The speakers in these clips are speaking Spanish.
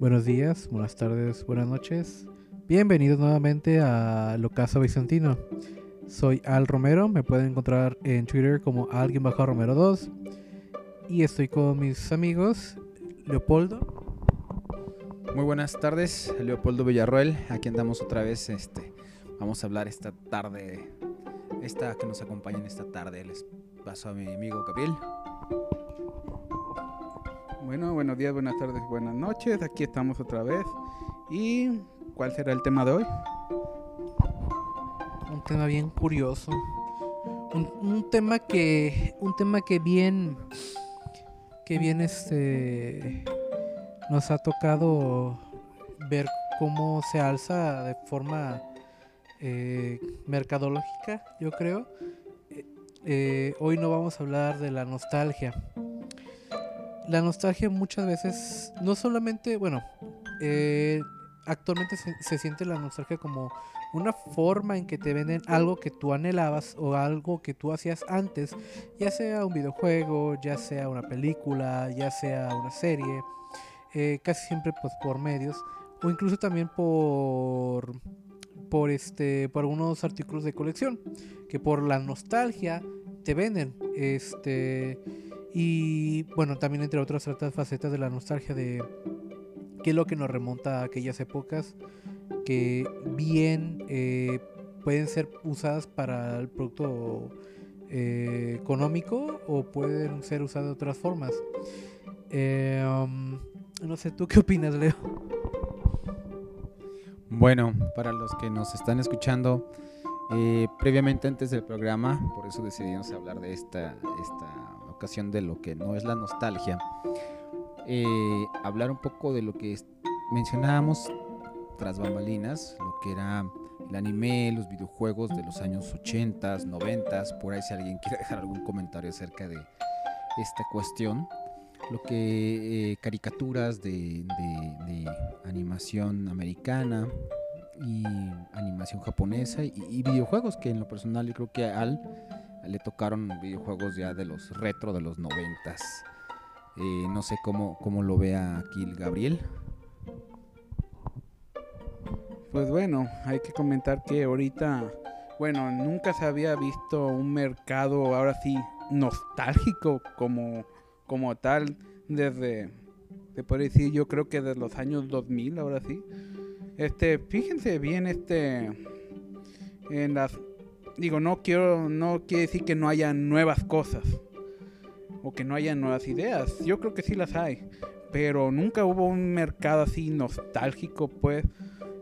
Buenos días, buenas tardes, buenas noches. Bienvenidos nuevamente a Locaso Bizantino. Soy Al Romero, me pueden encontrar en Twitter como alguien bajo Romero 2 y estoy con mis amigos Leopoldo. Muy buenas tardes, Leopoldo Villarroel. Aquí andamos otra vez. Este, vamos a hablar esta tarde, esta que nos acompaña en esta tarde. Les paso a mi amigo Gabriel. Bueno, buenos días, buenas tardes, buenas noches. Aquí estamos otra vez. ¿Y cuál será el tema de hoy? Un tema bien curioso. Un, un tema que. Un tema que bien. Que bien este. Nos ha tocado ver cómo se alza de forma eh, mercadológica, yo creo. Eh, eh, hoy no vamos a hablar de la nostalgia. La nostalgia muchas veces, no solamente, bueno, eh, actualmente se, se siente la nostalgia como una forma en que te venden algo que tú anhelabas o algo que tú hacías antes, ya sea un videojuego, ya sea una película, ya sea una serie, eh, casi siempre pues por medios o incluso también por por este por algunos artículos de colección que por la nostalgia te venden este y bueno también entre otras otras facetas de la nostalgia de qué es lo que nos remonta a aquellas épocas que bien eh, pueden ser usadas para el producto eh, económico o pueden ser usadas de otras formas. Eh, um, no sé, ¿tú qué opinas, Leo? Bueno, para los que nos están escuchando, eh, previamente antes del programa, por eso decidimos hablar de esta, esta ocasión de lo que no es la nostalgia, eh, hablar un poco de lo que mencionábamos tras bambalinas, lo que era el anime, los videojuegos de los años 80, 90, por ahí si alguien quiere dejar algún comentario acerca de esta cuestión, lo que eh, caricaturas de, animación americana y animación japonesa y, y videojuegos que en lo personal yo creo que Al le tocaron videojuegos ya de los retro de los noventas. Eh, no sé cómo, cómo lo vea aquí el Gabriel. Pues bueno, hay que comentar que ahorita, bueno, nunca se había visto un mercado ahora sí nostálgico como, como tal desde, se puede decir, yo creo que desde los años 2000, ahora sí. Este, fíjense bien, este, en las, digo, no quiero, no quiere decir que no haya nuevas cosas o que no haya nuevas ideas. Yo creo que sí las hay, pero nunca hubo un mercado así nostálgico, pues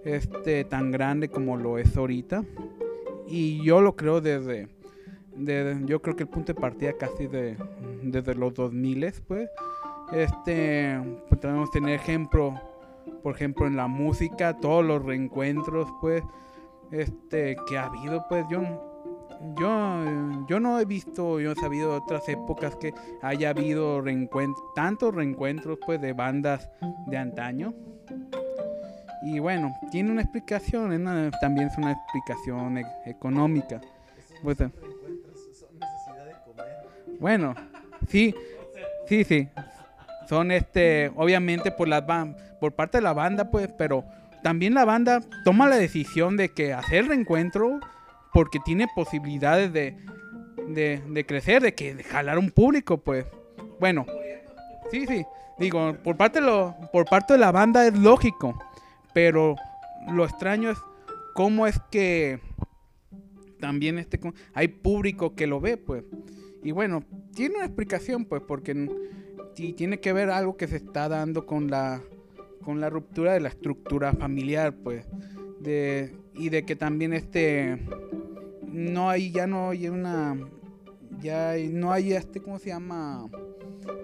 este tan grande como lo es ahorita y yo lo creo desde, desde- yo creo que el punto de partida casi de desde los 2000 pues este pues podemos tener ejemplo por ejemplo en la música todos los reencuentros pues este que ha habido pues yo yo yo no he visto yo he sabido de otras épocas que haya habido tantos reencuentros pues de bandas de antaño y bueno, tiene una explicación, también es una explicación e- económica. Pues, eh, bueno, sí, sí, sí. Son este, obviamente por las por parte de la banda, pues, pero también la banda toma la decisión de que hacer reencuentro porque tiene posibilidades de, de, crecer, de que jalar un público, pues. Bueno, sí, sí. Digo, por parte de lo, por parte de la banda es lógico pero lo extraño es cómo es que también este hay público que lo ve pues y bueno tiene una explicación pues porque tiene que ver algo que se está dando con la con la ruptura de la estructura familiar pues de y de que también este no hay ya no hay una ya no hay este cómo se llama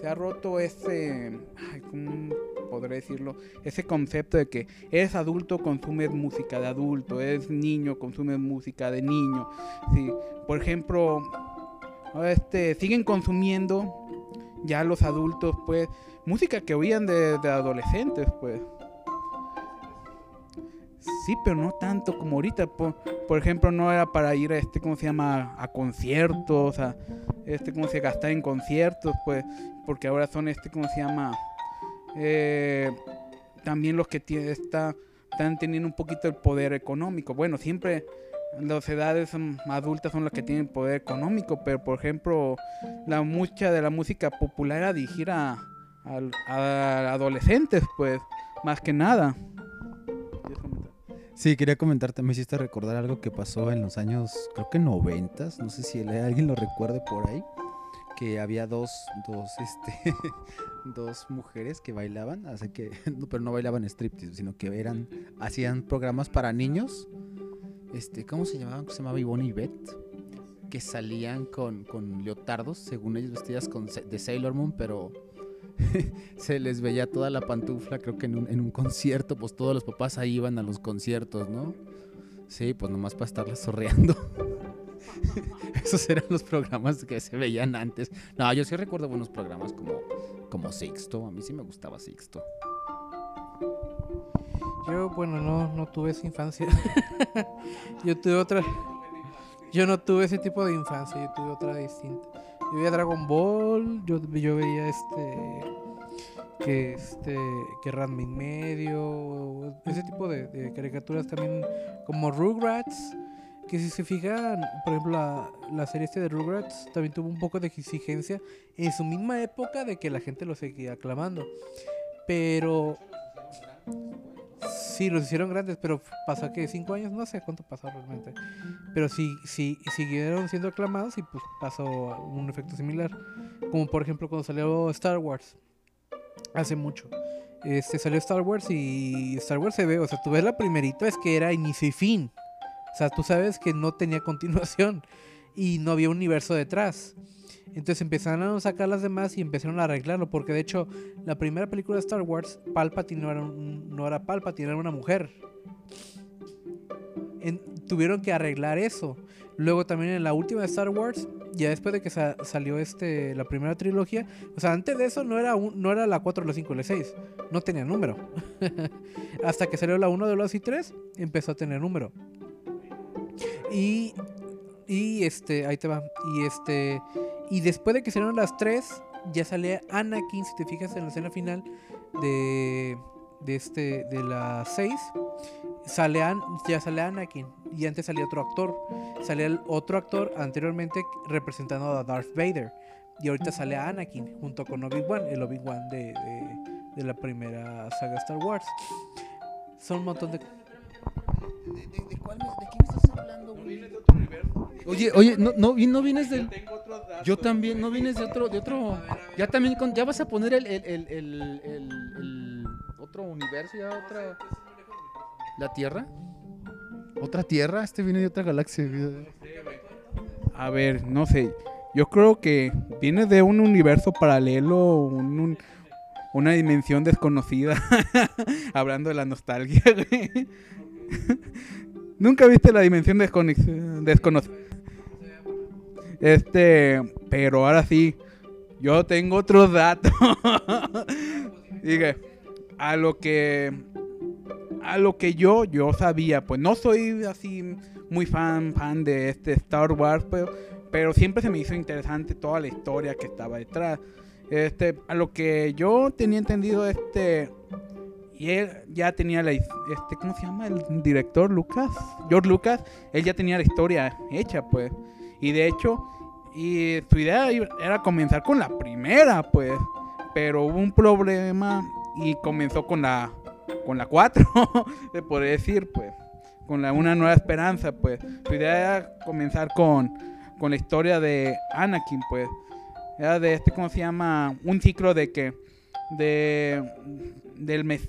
se ha roto ese ay, ¿cómo podré decirlo ese concepto de que eres adulto, consumes música de adulto, eres niño, consumes música de niño. Sí, por ejemplo, este, siguen consumiendo ya los adultos, pues, música que oían de adolescentes, pues. Sí, pero no tanto como ahorita. Por, por ejemplo, no era para ir a este, ¿cómo se llama? A conciertos, a este, ¿cómo se gastar en conciertos? Pues, porque ahora son este, ¿cómo se llama? Eh, también los que está, están teniendo un poquito el poder económico. Bueno, siempre las edades adultas son las que tienen poder económico, pero por ejemplo, la mucha de la música popular era dirigida a, a adolescentes, pues, más que nada. Sí, quería comentarte, me hiciste recordar algo que pasó en los años, creo que noventas, no sé si alguien lo recuerde por ahí, que había dos, dos, este, dos mujeres que bailaban, así que, pero no bailaban striptease, sino que eran, hacían programas para niños, este, ¿cómo se llamaban? Se llamaba Ivonne y Beth, que salían con, con leotardos, según ellos vestidas con, de Sailor Moon, pero se les veía toda la pantufla, creo que en un, en un concierto, pues todos los papás ahí iban a los conciertos, ¿no? Sí, pues nomás para estarlas sorreando. Esos eran los programas que se veían antes. No, yo sí recuerdo buenos programas como, como Sixto, a mí sí me gustaba Sixto. Yo, bueno, no, no tuve esa infancia. yo tuve otra. Yo no tuve ese tipo de infancia, yo tuve otra distinta. Yo veía Dragon Ball, yo, yo veía este. Que este. Que Ranma y medio. Ese tipo de, de caricaturas también. Como Rugrats. Que si se fijan, por ejemplo, la, la serie este de Rugrats también tuvo un poco de exigencia en su misma época de que la gente lo seguía aclamando. Pero Sí, los hicieron grandes, pero pasó que cinco años, no sé cuánto pasó realmente. Pero sí, sí, siguieron siendo aclamados y pues pasó un efecto similar. Como por ejemplo cuando salió Star Wars. Hace mucho. Este salió Star Wars y Star Wars se ve, o sea, tú ves la primerita, es que era inicio y fin. O sea, tú sabes que no tenía continuación y no había universo detrás. Entonces empezaron a sacar las demás y empezaron a arreglarlo. Porque de hecho, la primera película de Star Wars, Palpatine no era, no era Palpatine, era una mujer. Tuvieron que arreglar eso. Luego también en la última de Star Wars, ya después de que sa- salió este la primera trilogía, o sea, antes de eso no era no era la 4, la 5, la 6, no tenía número. Hasta que salió la 1 de los y 3, empezó a tener número. Y y este, ahí te va. Y este y después de que salieron las 3, ya salía Anakin, si te fijas en la escena final de de este de la 6 sale ya sale Anakin y antes salía otro actor salía el otro actor anteriormente representando a Darth Vader y ahorita sale Anakin junto con Obi-Wan el Obi-Wan de, de, de la primera saga Star Wars son un montón de ¿De, cuál me, de qué me estás hablando, Oye, oye, no, no, vi- no vienes del... Yo también, no vienes de otro, de otro... Ya también, con- ya vas a poner el, el, el, el, el- el otro universo, ya otra... ¿La Tierra? ¿Otra Tierra? Este viene de otra galaxia. A ver, no sé. Yo creo que viene de un universo paralelo, un- un- una dimensión desconocida. Hablando de la nostalgia, güey. Nunca viste la dimensión desconocida. Este, pero ahora sí, yo tengo otros datos. Dije, a lo que a lo que yo yo sabía, pues no soy así muy fan fan de este Star Wars, pero, pero siempre se me hizo interesante toda la historia que estaba detrás. Este, a lo que yo tenía entendido este y él ya tenía la este ¿cómo se llama el director Lucas? George Lucas, él ya tenía la historia hecha, pues. Y de hecho, y su idea era comenzar con la primera, pues, pero hubo un problema y comenzó con la con la 4, se podría decir, pues, con la una nueva esperanza, pues. Su idea era comenzar con con la historia de Anakin, pues. Era de este, ¿cómo se llama? Un ciclo de que de del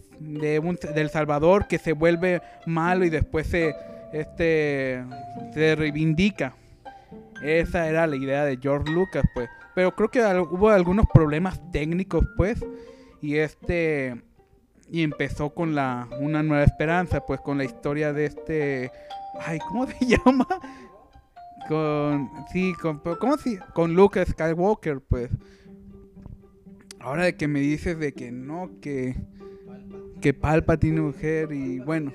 del Salvador que se vuelve malo y después se este se reivindica. Esa era la idea de George Lucas, pues. Pero creo que hubo algunos problemas técnicos, pues. Y este y empezó con la una nueva esperanza, pues con la historia de este ay, ¿cómo se llama? Con sí, con ¿cómo se con Luke Skywalker, pues. Ahora de que me dices de que no, que que Palpa tiene mujer y bueno.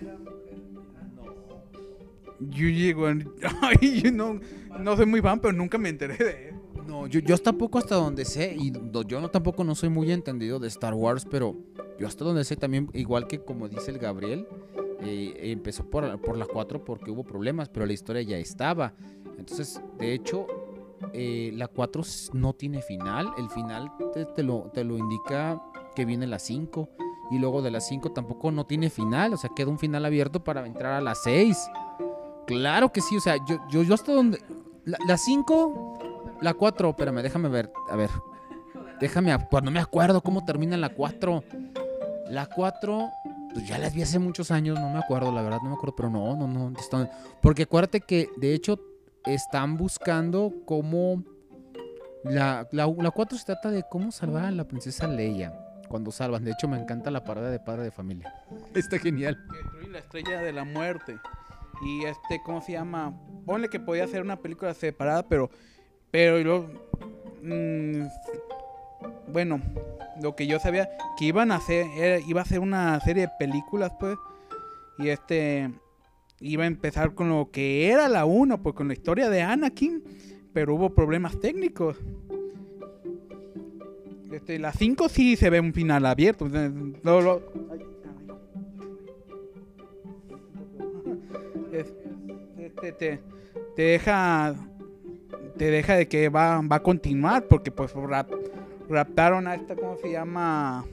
Yo llego, yo no, no soy muy fan, pero nunca me enteré de eso. No, yo, yo hasta poco hasta donde sé, y yo no tampoco no soy muy entendido de Star Wars, pero yo hasta donde sé también, igual que como dice el Gabriel, eh, empezó por, por la 4 porque hubo problemas, pero la historia ya estaba. Entonces, de hecho, eh, la 4 s- no tiene final, el final te, te lo, te lo indica que viene la 5, y luego de la 5 tampoco no tiene final, o sea, queda un final abierto para entrar a la 6. Claro que sí, o sea, yo, yo, yo hasta donde... La, la 5, la 4, espérame, déjame ver, a ver. Déjame, pues no me acuerdo cómo termina la 4. La 4, pues ya las vi hace muchos años, no me acuerdo, la verdad no me acuerdo, pero no, no, no. porque acuérdate que de hecho están buscando cómo... La, la, la 4 se trata de cómo salvar a la princesa Leia cuando salvan. De hecho, me encanta la parodia de padre de familia. Está genial. que destruye la estrella de la muerte. Y este, ¿cómo se llama? Ponle que podía ser una película separada, pero. Pero yo. mm, bueno, lo que yo sabía que iban a hacer. iba a ser una serie de películas, pues. Y este. Iba a empezar con lo que era la 1, pues con la historia de Anakin. Pero hubo problemas técnicos. Este, la 5 sí se ve un final abierto. este, te, deja te deja de que va, va a continuar porque pues rap- raptaron a esta cómo se llama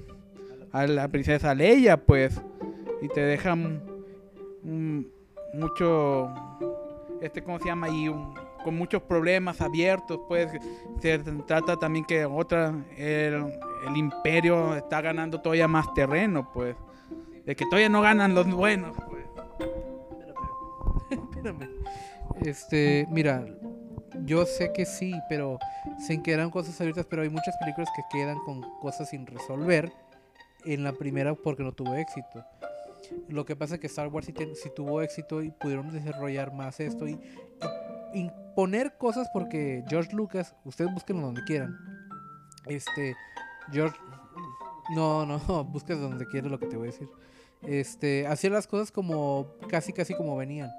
a la princesa Leia pues y te deja mm, mucho este cómo se llama y con muchos problemas abiertos pues se trata también que otra el, el imperio está ganando todavía más terreno pues de que todavía no ganan los buenos pues Espérame. Este, mira, yo sé que sí, pero sin que eran cosas abiertas, pero hay muchas películas que quedan con cosas sin resolver en la primera porque no tuvo éxito. Lo que pasa es que Star Wars sí, tuvo éxito y pudieron desarrollar más esto y, y imponer cosas porque George Lucas, ustedes búsquenlo donde quieran. Este, George, no, no, busques donde quieras lo que te voy a decir. Este, hacía las cosas como casi casi como venían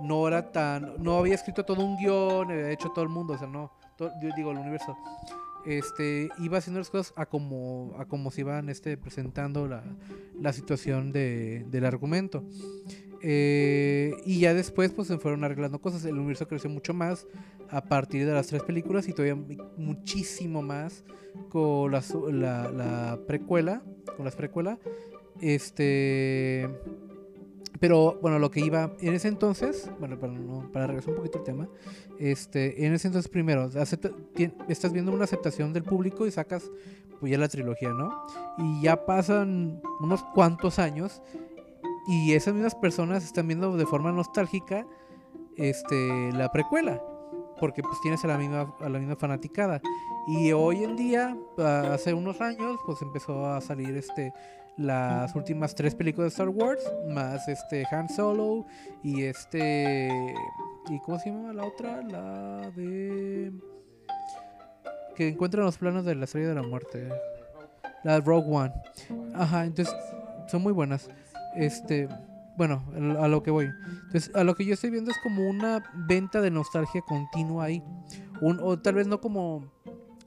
no era tan no había escrito todo un guion había hecho todo el mundo o sea no to- yo digo el universo este iba haciendo las cosas a como a como se iban este presentando la, la situación de, del argumento. Eh, y ya después pues se fueron arreglando cosas. El universo creció mucho más a partir de las tres películas y todavía muchísimo más con las- la, la precuela con las precuelas. Este pero bueno, lo que iba en ese entonces, bueno, para, no- para regresar un poquito al tema, este, en ese entonces primero, acepta- estás viendo una aceptación del público y sacas pues ya la trilogía, ¿no? Y ya pasan unos cuantos años y esas mismas personas están viendo de forma nostálgica este, la precuela, porque pues tienes a la misma, a la misma fanaticada. Y hoy en día, hace unos años, pues empezó a salir este las últimas tres películas de Star Wars, más este Han Solo y este y cómo se llama la otra, la de que encuentran los planos de la estrella de la muerte, la Rogue One. Ajá, entonces son muy buenas. Este, bueno, a lo que voy. Entonces, a lo que yo estoy viendo es como una venta de nostalgia continua ahí. Un, o tal vez no como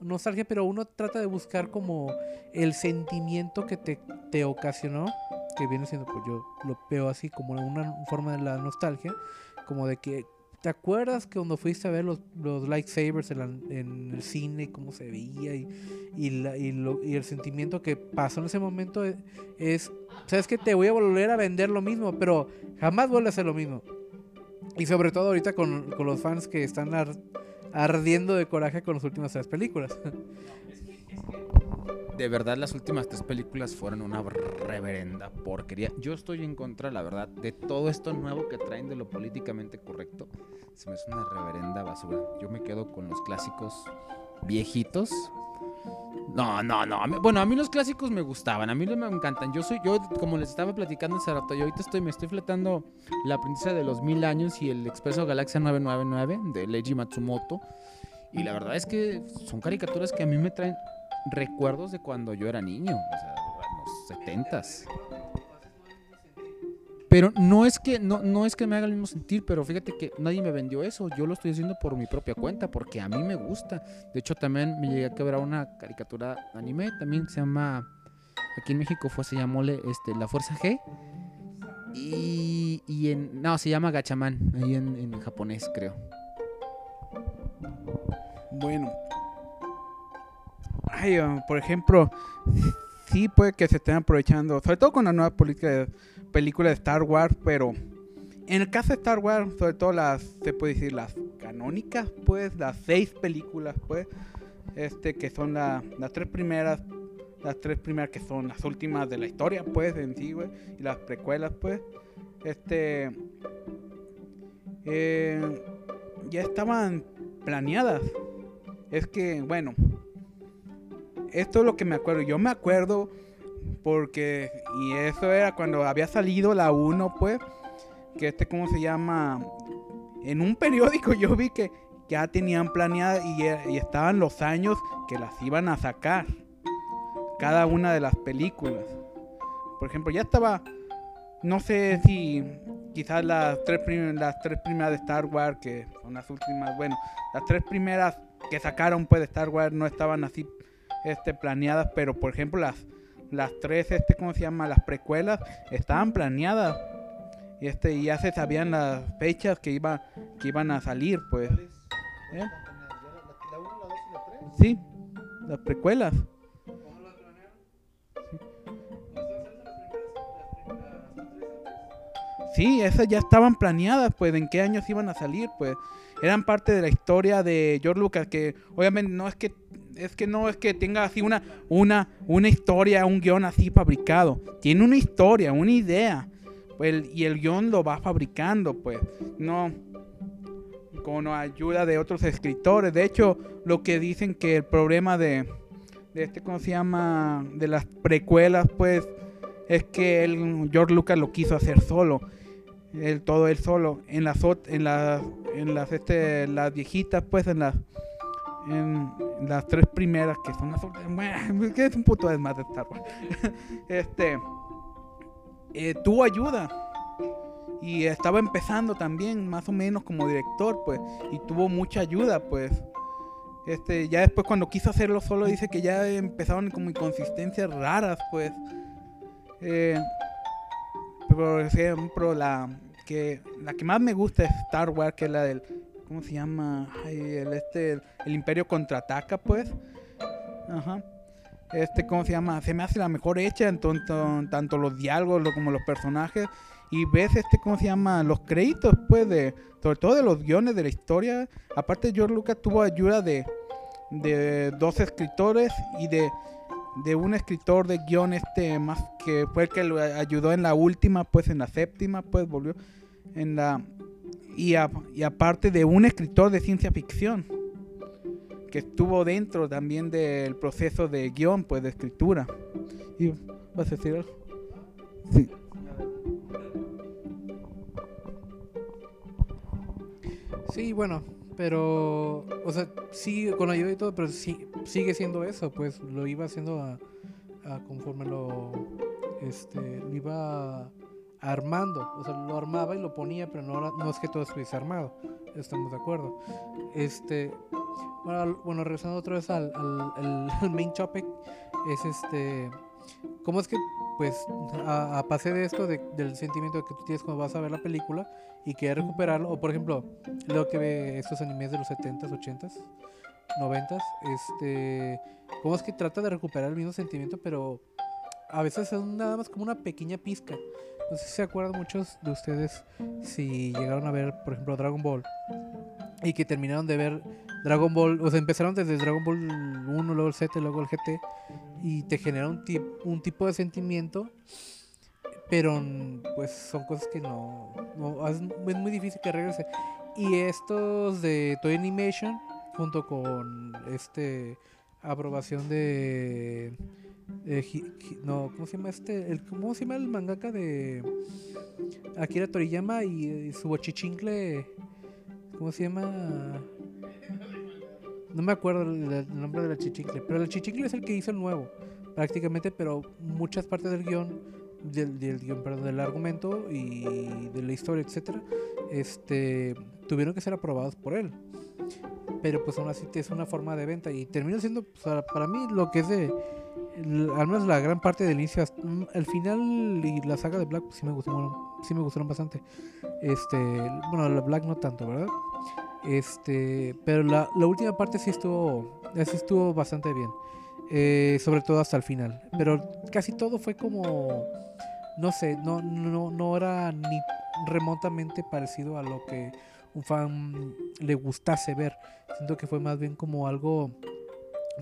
nostalgia, pero uno trata de buscar como el sentimiento que te, te ocasionó, que viene siendo, pues yo lo veo así como una forma de la nostalgia, como de que ¿Te acuerdas que cuando fuiste a ver los, los lightsabers en, en el cine, cómo se veía y, y, la- y lo- y el sentimiento que pasó en ese momento e- es, sabes que te voy a volver a vender lo mismo, pero jamás vuelve a ser lo mismo. Y sobre todo ahorita con, con los fans que están ardiendo de coraje con las últimas tres películas. De verdad, las últimas tres películas fueron una reverenda porquería. Yo estoy en contra, la verdad, de todo esto nuevo que traen de lo políticamente correcto. Se me hace una reverenda basura. Yo me quedo con los clásicos viejitos. No, no, no. bueno, a mí los clásicos me gustaban, a mí me encantan. Yo soy, yo, como les estaba platicando hace rato, yo ahorita estoy, me estoy fletando La Princesa de los Mil Años y el Expreso Galaxia 999 de Leiji Matsumoto. Y la verdad es que son caricaturas que a mí me traen recuerdos de cuando yo era niño, o sea, los setentas. Pero no es que no, no es que me haga el mismo sentir, pero fíjate que nadie me vendió eso. Yo lo estoy haciendo por mi propia cuenta, porque a mí me gusta. De hecho, también me llegué a quebrar una caricatura anime, también se llama. Aquí en México fue, se llamó este, La Fuerza G. Y, y en. No, se llama Gachaman, ahí en, en japonés, creo. Bueno. Ay, ah, por ejemplo, sí puede que se estén aprovechando, sobre todo con la nueva política de, película de Star Wars, pero en el caso de Star Wars, sobre todo las, se puede decir, las canónicas, pues, las seis películas, pues, este, que son la- las tres primeras, las tres primeras que son las últimas de la historia, pues, en sí, y las precuelas, pues, este, eh, ya estaban planeadas. Es que, bueno, esto es lo que me acuerdo. Yo me acuerdo porque, y eso era cuando había salido la 1, pues, que este, ¿cómo se llama? En un periódico yo vi que ya tenían planeada y, estaban los años que las iban a sacar. Cada una de las películas. Por ejemplo, ya estaba, no sé si quizás las tres, las tres primeras de Star Wars, que son las últimas, bueno, las tres primeras que sacaron pues de Star Wars no estaban así este planeadas, pero por ejemplo las las tres este cómo se llama las precuelas estaban planeadas y este y ya se sabían las fechas que iba que iban a salir pues ¿Eh? sí las precuelas Sí, esas ya estaban planeadas, pues, en qué años iban a salir, pues. Eran parte de la historia de George Lucas, que obviamente no es que es que no es que tenga así una una una historia, un guion así fabricado. Tiene una historia, una idea. Pues, y el guion lo va fabricando, pues. No con ayuda de otros escritores. De hecho, lo que dicen que el problema de, de este, ¿cómo se llama? De las precuelas, pues, es que él, George Lucas lo quiso hacer solo. Todo él solo. En las en las en las este las viejitas, pues en las en las tres primeras que son las que es un puto desmadre de Star Wars. este eh, tuvo ayuda y estaba empezando también más o menos como director, pues, y tuvo mucha ayuda, pues. Este, ya después cuando quiso hacerlo solo dice que ya empezaron como inconsistencias raras, pues. Eh, por ejemplo, la que la que más me gusta es Star Wars, que es la del ¿cómo se llama? Ay, el este el Imperio contraataca, pues. Ajá. Este, ¿cómo se llama? Se me hace la mejor hecha en tanto, los diálogos lo- como los personajes. Y ves este, ¿cómo se llama? Los créditos, pues, de, sobre todo de los guiones de la historia. Aparte, George Lucas tuvo ayuda de, de dos escritores y de, de un escritor de guion este más que fue el que lo ayudó en la última, pues en la séptima, pues volvió en la y, a- y aparte de un escritor de ciencia ficción que estuvo dentro también del proceso de guion, pues de escritura. ¿Y vas a decir algo? Sí. Sí, bueno, pero, o sea, sí, con ayuda y todo, pero sí, sigue siendo eso, pues lo iba haciendo a, a conforme lo, este, lo iba armando, o sea, lo armaba y lo ponía, pero no, no es que todo estuviese armado, estamos de acuerdo. Este, bueno, bueno regresando otra vez al, al, al- main topic, es este, ¿cómo es que, pues, a, a pase de esto, de- del sentimiento que tú tienes cuando vas a ver la película y quieres recuperarlo, o por ejemplo, lo que ve estos animes de los 70s, 80s, 90s, este, cómo es que trata de recuperar el mismo sentimiento, pero a veces es nada más como una pequeña pizca. No sé si se acuerdan muchos de ustedes si llegaron a ver, por ejemplo, Dragon Ball y que terminaron de ver Dragon Ball, o sea, empezaron desde Dragon Ball 1, luego el Z, luego el GT y te genera un, tip- un tipo de sentimiento pero pues son cosas que no, no- es, es muy difícil que regrese. Y estos de Toy Animation junto con este aprobación de, de Hi- no cómo se llama este el cómo se llama el mangaka de Akira Toriyama y, su bochichincle cómo se llama no me acuerdo el, nombre del chichincle pero el chichincle es el que hizo el nuevo prácticamente pero muchas partes del guion del, guion, perdón, del argumento y de la historia, etcétera, este, tuvieron que ser aprobados por él. Pero pues aún así es una forma de venta y termina siendo pues, para mí lo que es de al menos la gran parte del inicio hasta- mm, el final y la saga de Black pues, sí me gustaron sí me gustaron bastante. Este bueno la Black no tanto verdad este pero la, la última parte sí estuvo sí estuvo bastante bien eh, sobre todo hasta el final. Pero casi todo fue como no sé no no no era ni remotamente parecido a lo que un fan le gustase ver. Siento que fue más bien como algo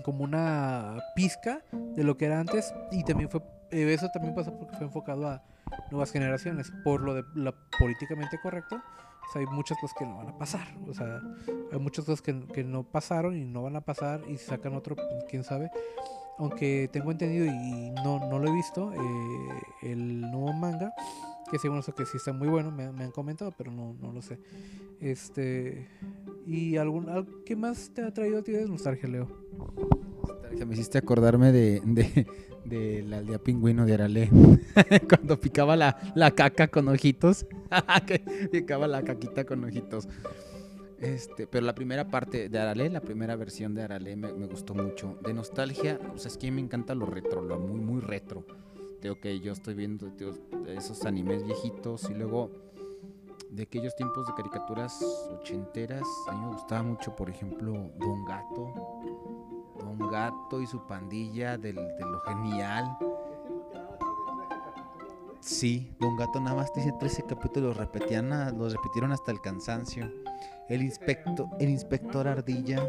como una pizca de lo que era antes y también fue eh, eso también pasa porque fue enfocado a nuevas generaciones. Por lo de la políticamente correcto o sea, hay muchas cosas que no van a pasar. O sea hay muchas cosas que, que no pasaron y no van a pasar y si sacan otro quién sabe. Aunque tengo entendido y no, no lo he visto eh, el nuevo manga que según eso que sí está muy bueno me, me han comentado pero no, no lo sé este y algún al- qué más te ha traído a ti de nostalgia Leo Me hiciste acordarme de, de, de la aldea pingüino de Arale. Cuando picaba la, la caca con ojitos. picaba la caquita con ojitos. Este, pero la primera parte de Arale, la primera versión de Arale me, me gustó mucho. De nostalgia, o sea, es que me encanta lo retro, lo muy, muy retro. Tengo que yo estoy viendo esos animes viejitos y luego de aquellos tiempos de caricaturas ochenteras. A mí me gustaba mucho, por ejemplo, Don Gato. Don Gato y su pandilla del- de lo genial. Sí, Don Gato nada más dice 13 capítulos, repetían los repitieron hasta el cansancio. El inspector, el inspector Ardilla.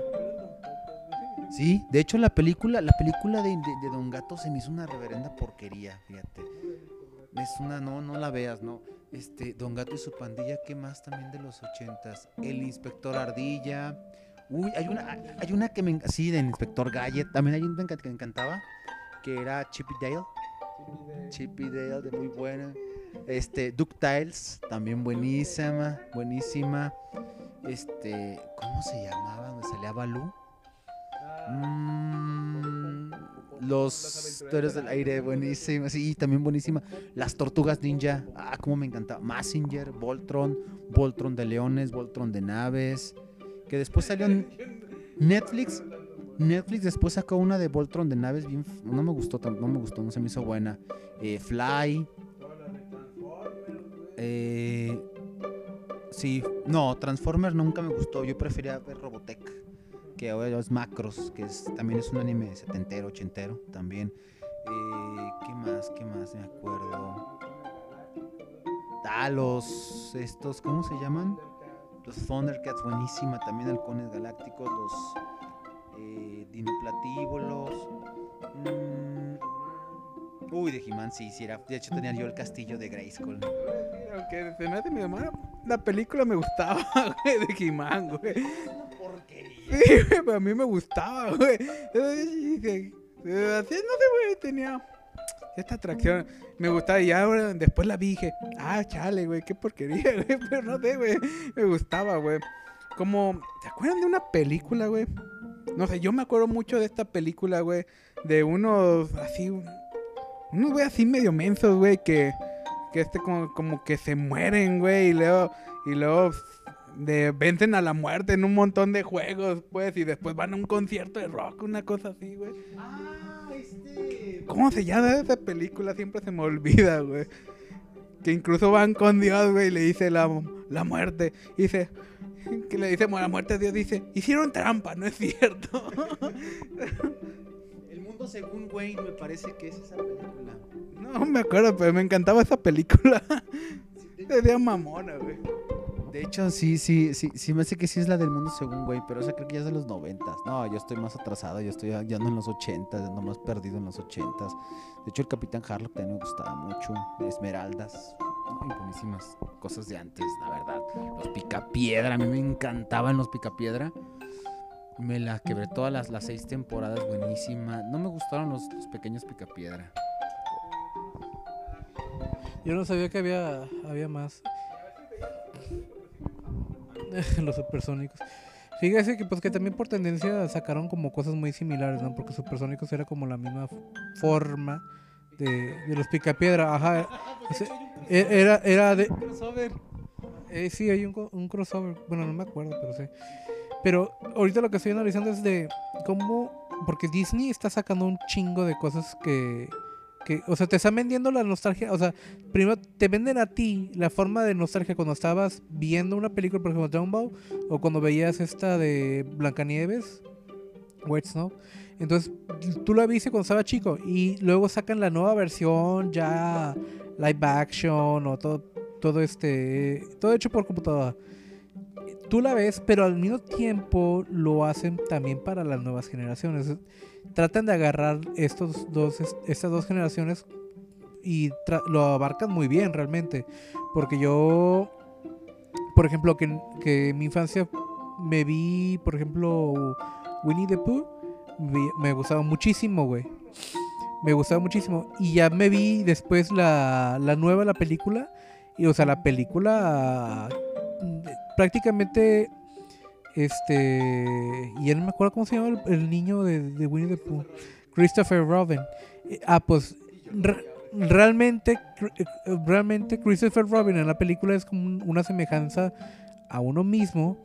Sí, de hecho la película, la película de, Don Gato se me hizo una reverenda porquería, fíjate. Es una, no, no la veas, no. Este, Don Gato y su pandilla, ¿qué más también de los ochentas? El inspector Ardilla. Uy, hay una, hay- una que me, sí, del inspector Gadget. También hay una que me encantaba, que era Chippy Dale. Chippy Dale, de muy buena. Este, DuckTales, también buenísima, buenísima. Este, ¿cómo se llamaba? ¿Dónde salía Balú? Mm, los Historias del Aire, buenísima. Sí, también buenísima. Las Tortugas Ninja, ah, cómo me encantaba. Massinger, Voltron, Voltron de leones, Voltron de naves. Que después salió Netflix. Netflix después sacó una de Voltron de naves bien no me gustó no me gustó no se me hizo buena Eh, Fly eh, sí no Transformers nunca me gustó yo prefería ver Robotech que ahora es Macros que es también es un anime setentero ochentero también Eh, qué más qué más me acuerdo ah los estos cómo se llaman los Thundercats buenísima también halcones galácticos los eh, dinoplatíbulos. mm, uy, de He-Man sí, sí era. De hecho tenía yo el castillo de Grayskull. Aunque se me hace mi mamá, la película me gustaba, güey, de He-Man, güey. Pero a mí me gustaba, güey. Eh, Así, no sé, güey, tenía esta atracción. Me gustaba y ahora después la vi y dije, ah, chale, güey, qué porquería, güey. Pero no sé, güey, me gustaba, güey. Como, ¿se acuerdan de una película, güey? No sé, yo me acuerdo mucho de esta película, güey. De unos así, unos güey así medio mensos, güey, que, que este como, como que se mueren, güey, y luego, y luego de, vencen a la muerte en un montón de juegos, pues, y después van a un concierto de rock, una cosa así, güey. Ah, este. ¿Cómo se llama esa película? Siempre se me olvida, güey. Que incluso van con Dios, güey, y le dice la, la muerte. Y dice, que le dice la muerte a Dios, dice, hicieron trampa, ¿no es cierto? El mundo según Wayne me parece que es esa película. no me acuerdo, pero me encantaba esa película. Sería mamona, güey. De hecho, sí, sí, sí, sí me hace que sí es la del mundo según Wayne, pero esa creo que ya es de los noventas. No, yo estoy más atrasado, yo estoy ya no en los ochentas, ando más perdido en los ochentas. De hecho, el Capitán Harlock también me gustaba mucho. Esmeraldas, ay, buenísimas cosas de antes, la verdad. Los Picapiedra, a mí me encantaban los Picapiedra. Me la quebré todas las, las seis temporadas, buenísima. No me gustaron los, los pequeños Picapiedra. Yo no sabía que había, había más. Los supersónicos. Fíjese que pues que también por tendencia sacaron como cosas muy similares, ¿no? Porque supersónicos era como la misma forma de, de los Picapiedra, ajá. E- era, era de... Eh, sí, hay un, un crossover. Bueno, no me acuerdo, pero sí. Pero ahorita lo que estoy analizando es de cómo. Porque Disney está sacando un chingo de cosas que. O sea, te están vendiendo la nostalgia. O sea, primero te venden a ti la forma de nostalgia cuando estabas viendo una película, por ejemplo, Dragon Ball, o cuando veías esta de Blancanieves, White Snow. Entonces, tú la viste cuando estaba chico y luego sacan la nueva versión ya live action o todo, todo este, todo hecho por computadora. Tú la ves, pero al mismo tiempo lo hacen también para las nuevas generaciones. Tratan de agarrar estos dos, est- estas dos generaciones y lo abarcan muy bien realmente. Porque yo, por ejemplo, que, que en mi infancia me vi, por ejemplo, Winnie the Pooh. me gustaba muchísimo, güey. Me gustaba muchísimo. Y ya me vi después la, la nueva, la película. Y, o sea, la película mm, prácticamente... Este... Y no me acuerdo cómo se llama el, niño de, Winnie the Pooh. Christopher Robin. Eh, Ah, pues... re- realmente... eh, Realmente Christopher Robin en la película es como un- una semejanza a uno mismo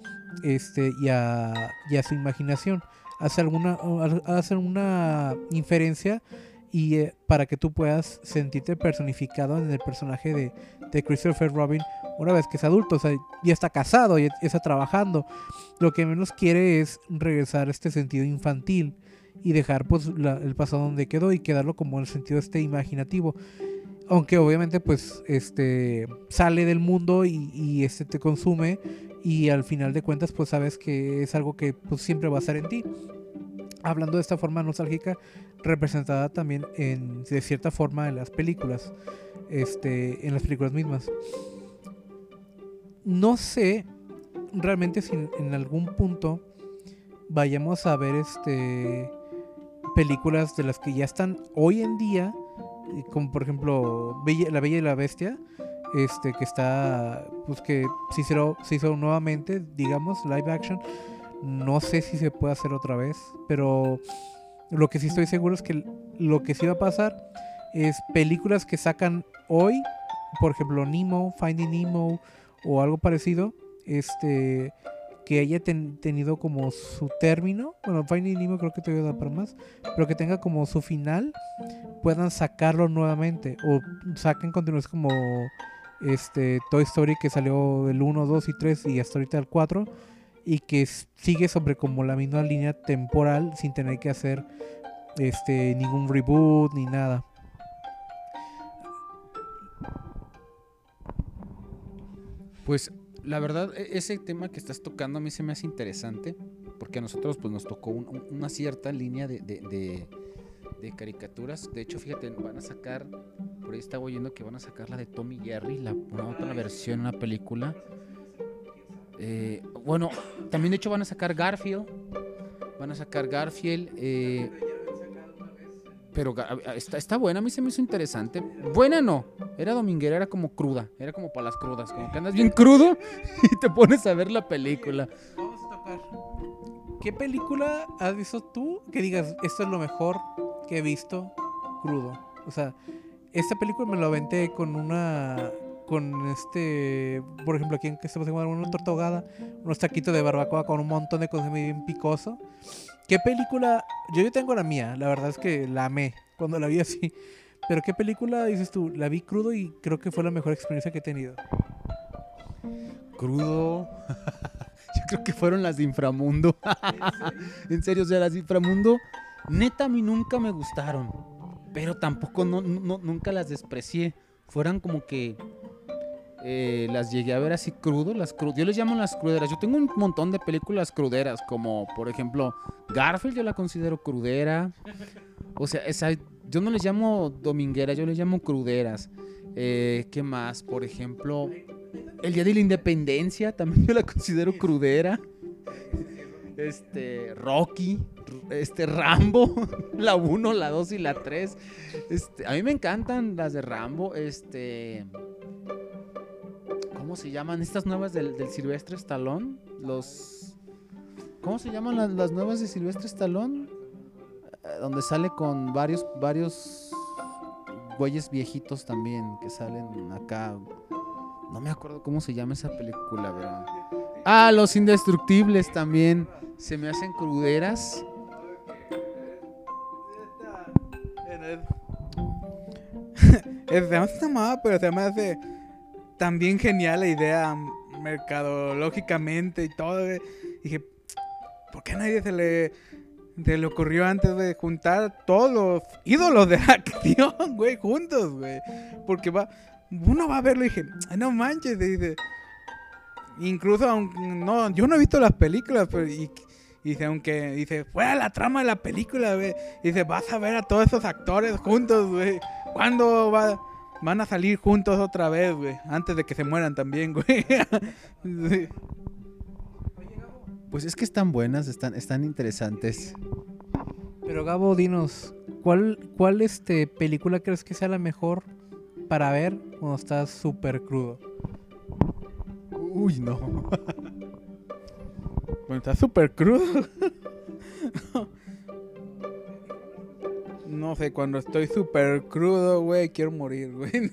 este y a, y a su imaginación hace alguna hace una inferencia y eh, para que tú puedas sentirte personificado en el personaje de, de Christopher Robin una vez que es adulto, o sea, ya está casado, ya está trabajando. Lo que menos quiere es regresar a este sentido infantil y dejar pues el pasado donde quedó y quedarlo como en el sentido este imaginativo. Aunque obviamente pues este sale del mundo y, y este te consume y al final de cuentas pues sabes que es algo que pues siempre va a estar en ti hablando de esta forma nostálgica representada también en de cierta forma en las películas este en las películas mismas. No sé realmente si en, algún punto vayamos a ver este películas de las que ya están hoy en día como por ejemplo Bella- la Bella y la Bestia este que está pues que se hizo, se hizo nuevamente digamos live action no sé si se puede hacer otra vez pero lo que sí estoy seguro es que lo que sí va a pasar es películas que sacan hoy por ejemplo Nemo Finding Nemo o algo parecido este que haya ten- tenido como su término. Bueno Finding Nemo creo que todavía da para más pero que tenga como su final puedan sacarlo nuevamente o saquen continuaciones como este Toy Story que salió el 1, 2 y 3 y hasta ahorita el 4 y que sigue sobre como la misma línea temporal sin tener que hacer este ningún reboot ni nada. Pues la verdad, e- ese tema que estás tocando a mí se me hace interesante, porque a nosotros pues nos tocó un- un- una cierta línea de, de- de- de caricaturas. De hecho, fíjate, van a sacar, por ahí estaba oyendo que van a sacar la de Tommy Jerry, la, una otra versión, una película. Eh, bueno, también de hecho van a sacar Garfield, van a sacar Garfield. eh, pero está, está buena, a mí se me hizo interesante. Buena no, era dominguera, era como cruda, era como para las crudas, como que andas bien crudo y te pones a ver la película. Vamos a tocar. ¿Qué película has visto tú que digas esto es lo mejor que he visto crudo? O sea, esta película me lo aventé con una con este, por ejemplo, aquí en que estamos Guadalajara, una torta unos taquitos de barbacoa con un montón de cosas bien picoso. ¿Qué película? Yo, yo tengo la mía, la verdad es que la amé cuando la vi así. Pero ¿qué película dices tú? La vi crudo y creo que fue la mejor experiencia que he tenido. Crudo. Yo creo que fueron las de Inframundo. en serio, o sea, las de Inframundo, neta, a mí nunca me gustaron. Pero tampoco no, no- nunca las desprecié. Fueran como que eh, las llegué a ver así crudo, las cru- Yo les llamo las cruderas. Yo tengo un montón de películas cruderas, como por ejemplo Garfield, yo la considero crudera. O sea, esa, yo no les llamo domingueras, yo les llamo cruderas. Eh, ¿Qué más? Por ejemplo, el Día de la Independencia, también yo la considero crudera. Este, Rocky, este, Rambo, la 1, la 2 y la 3. Este, a mí me encantan las de Rambo, este... ¿Cómo se llaman estas nuevas del, del Silvestre Stallone? Los... ¿Cómo se llaman las, las nuevas de Silvestre Stallone? Eh, Donde sale con varios, varios güeyes viejitos también que salen acá. No me acuerdo cómo se llama esa película, pero. Ah, Los Indestructibles también. Se me hacen cruderas. Esta mamada, pero se me hace también genial la idea mercadológicamente y todo. Dije, ¿por qué a nadie se le, se le ocurrió antes de juntar todos los ídolos de acción, güey, juntos, güey? Porque va, uno va a verlo y dije, "Ay, no manches, dice. Incluso, no, yo no he visto las películas, pero y dice, aunque dice, fuera la trama de la película, güey. Dice, vas a ver a todos esos actores juntos, güey. ¿Cuándo va, van a salir juntos otra vez, güey? Antes de que se mueran también, güey. Sí. Pues es que están buenas, están, están interesantes. Pero Gabo, dinos, ¿cuál, cuál este, película crees que sea la mejor para ver cuando estás súper crudo? Uy, no. Bueno, está súper crudo. No sé, cuando estoy súper crudo, güey, quiero morir, güey.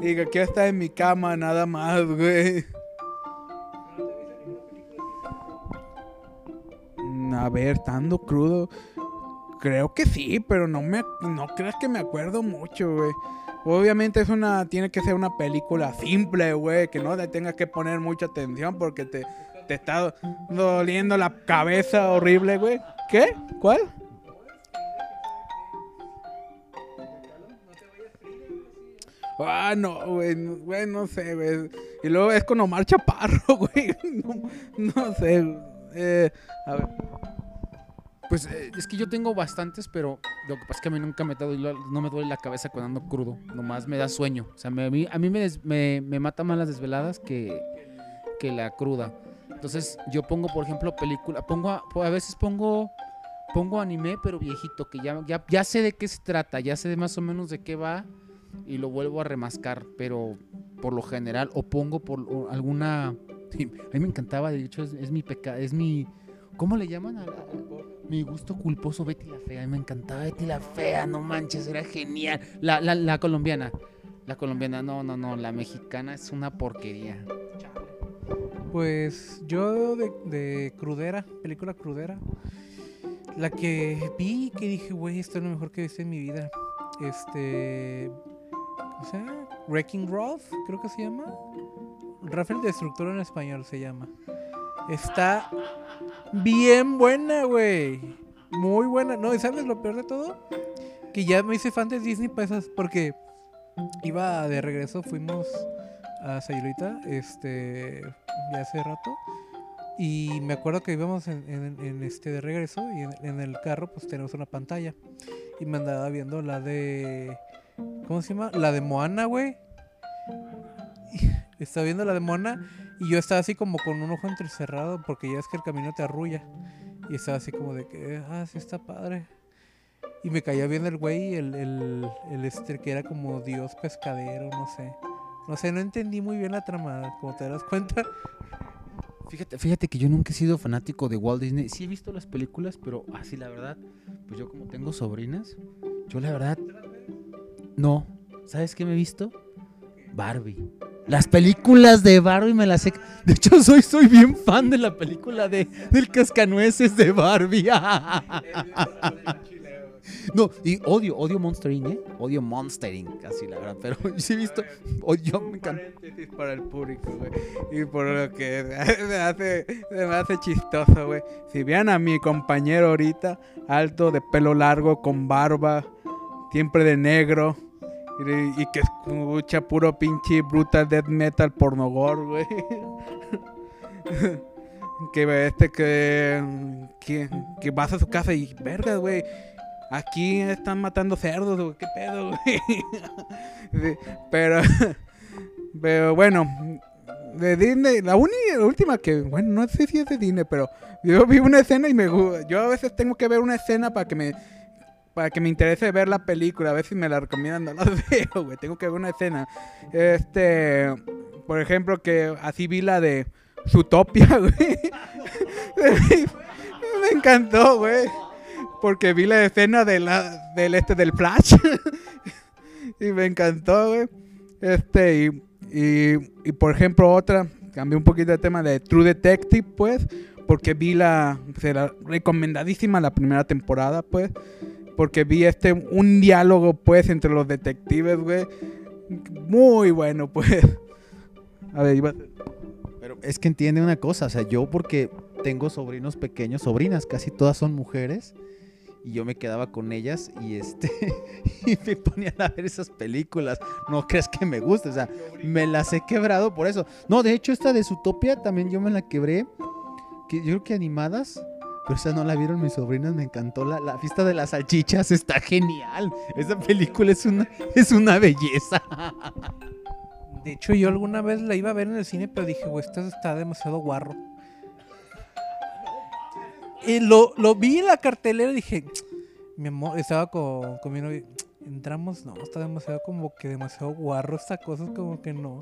Digo, quiero estar en mi cama nada más, güey. Mm, A ver, estando crudo. Creo que sí, pero no me no creas que me acuerdo mucho, güey. Obviamente es una tiene que ser una película simple, güey, que no le tengas que poner mucha atención porque te, te está doliendo la cabeza horrible, güey. ¿Qué? ¿Cuál? Ah, no, güey, güey, no sé, güey. Y luego es con Omar Chaparro, güey. No, sé. Eh, a ver. Pues eh, es que yo tengo bastantes, pero lo que pasa es que a mí nunca me, duele, no me duele la cabeza cuando ando crudo. Nomás me da sueño. O sea, me- a mí, a mí me, des- me, me mata más las desveladas que, que la cruda. Entonces yo pongo, por ejemplo, película. Pongo a, a veces pongo pongo anime, pero viejito, que ya, ya, ya sé de qué se trata, ya sé de más o menos de qué va y lo vuelvo a remascar, pero por lo general, o pongo por o alguna... A mí me encantaba, de hecho, es, mi pecado, es mi... ¿Cómo le llaman? A mi gusto culposo, Betty la Fea. Me encantaba Betty la Fea, no manches, era genial. La, la, la colombiana. La colombiana, no, no, no. La mexicana es una porquería. Pues yo de, de crudera, película crudera, la que vi que dije, güey, esto es lo mejor que he visto en mi vida. Este, sea, Wrecking Ralph, creo que se llama. Rafael Destructor en español se llama. Está bien buena, güey. Muy buena. No, ¿y sabes lo peor de todo? Que ya me hice fan de Disney para esas, porque iba de regreso, fuimos a Sayulita, este, ya hace rato. Y me acuerdo que íbamos en, este de regreso y en el carro pues tenemos una pantalla. Y me andaba viendo la de... ¿Cómo se llama? La de Moana, güey. Estaba viendo la de Moana y yo estaba así como con un ojo entrecerrado porque ya es que el camino te arrulla. Y estaba así como de que, ah, sí está padre. Y me caía bien el güey, el, el, el este que era como dios pescadero, no sé. No sé, no entendí muy bien la trama, como te das cuenta. Fíjate, fíjate que yo nunca he sido fanático de Walt Disney. Sí he visto las películas, pero así la verdad, pues yo como tengo sobrinas, yo la verdad no. ¿Sabes qué me he visto? Barbie. Las películas de Barbie me las he... De hecho, soy, soy bien fan de la película de, del cascanueces de Barbie. No, y odio, odio Monstering, ¿eh? Odio Monstering, casi la verdad. Pero sí he visto... Odio, me encanta. paréntesis para el público, güey. Y por lo que me hace, se me hace chistoso, güey. Si vean a mi compañero ahorita, alto, de pelo largo, con barba, siempre de negro, y, que escucha puro pinche brutal death metal pornogor, güey. que este que, que, que vas a su casa y, verga, güey. Aquí están matando cerdos, güey. ¿Qué pedo, güey? Pero, pero bueno, de Disney, la, uni- la última que, bueno, no sé si es de Disney, pero yo vi una escena y me yo a veces tengo que ver una escena para que me para que me interese ver la película, a ver si me la recomiendan, no la veo, güey, tengo que ver una escena. Este, por ejemplo, que así vi la de Zootopia, güey. me encantó, güey. Porque vi la escena de la, del este del Flash. y me encantó, güey. Este, y, y, y por ejemplo, otra, cambié un poquito de tema de True Detective, pues, porque vi la, será recomendadísima la primera temporada, pues, porque vi este, un diálogo, pues, entre los detectives, güey, muy bueno, pues. A ver, iba. Pero es que entiende una cosa, o sea, yo porque tengo sobrinos pequeños, sobrinas, casi todas son mujeres, y yo me quedaba con ellas y este y me ponían a ver esas películas. No crees que me gusta, o sea, me las he quebrado por eso. No, de hecho esta de Zootopia también yo me la quebré, que yo creo que animadas, pero esa no la vieron mis sobrinas, me encantó la, la fiesta de las salchichas, está genial. Esa película es una es una belleza. De hecho, yo alguna vez la iba a ver en el cine, pero dije, güey, esto está demasiado guarro. Y lo, lo vi en la cartelera y dije, mi amor, estaba con, con mi novia. Entramos, no, está demasiado como que demasiado guarro esta cosa, es como que no.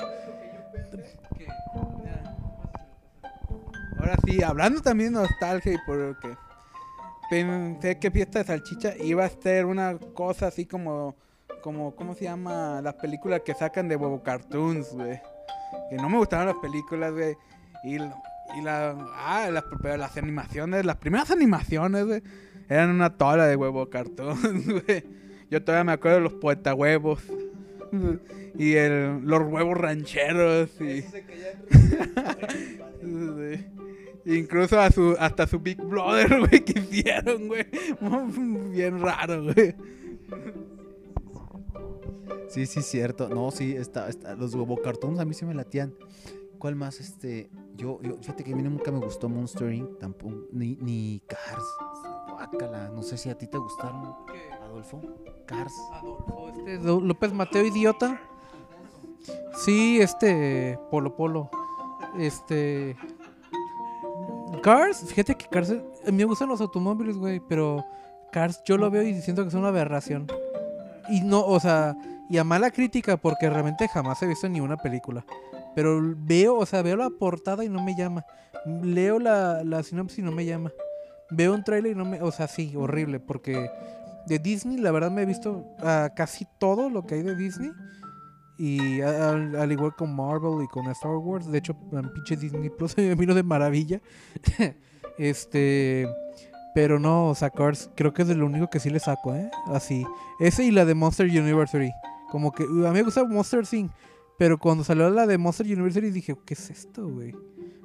Ahora sí, hablando también de nostalgia y por que pensé que Fiesta de Salchicha iba a ser una cosa así como, como ¿cómo se llama? Las películas que sacan de huevo cartoons, güey. Que no me gustaban las películas, güey. Y, y la, ah, las, las animaciones, las primeras animaciones, güey, eran una tola de huevo cartoons, güey. Yo todavía me acuerdo de los poeta huevos. Y el, los huevos rancheros. Y... Sí. Incluso a su, hasta su Big Brother, güey, que hicieron, güey. Bien raro, güey. Sí, sí, cierto. No, sí, está, está, los huevo cartoons a mí sí me latían. ¿Cuál más? Este, yo, yo, fíjate que a mí nunca me gustó Monster Inc. tampoco, ni, ni Cars. Guácala, no sé si a ti te gustaron, Adolfo. Cars. Adolfo, este Do- López Mateo, idiota. Sí, este, Polo Polo. Este. Cars, fíjate que Cars, a mí me gustan los automóviles, güey, pero Cars yo lo veo y siento que es una aberración. Y no, o sea, y a mala crítica porque realmente jamás he visto ni una película. Pero veo, o sea, veo la portada y no me llama. Leo la, la sinopsis y no me llama. Veo un trailer y no me, o sea, sí, horrible, porque de Disney la verdad me he visto casi todo lo que hay de Disney. Y al, al igual con Marvel y con Star Wars, de hecho, en pinche Disney Plus me vino de maravilla. este, pero no, o sea, Cars creo que es de lo único que sí le saco, ¿eh? Así. Ese y la de Monster University. Como que a mí me gusta Monster Thing, pero cuando salió la de Monster University dije, ¿qué es esto, güey?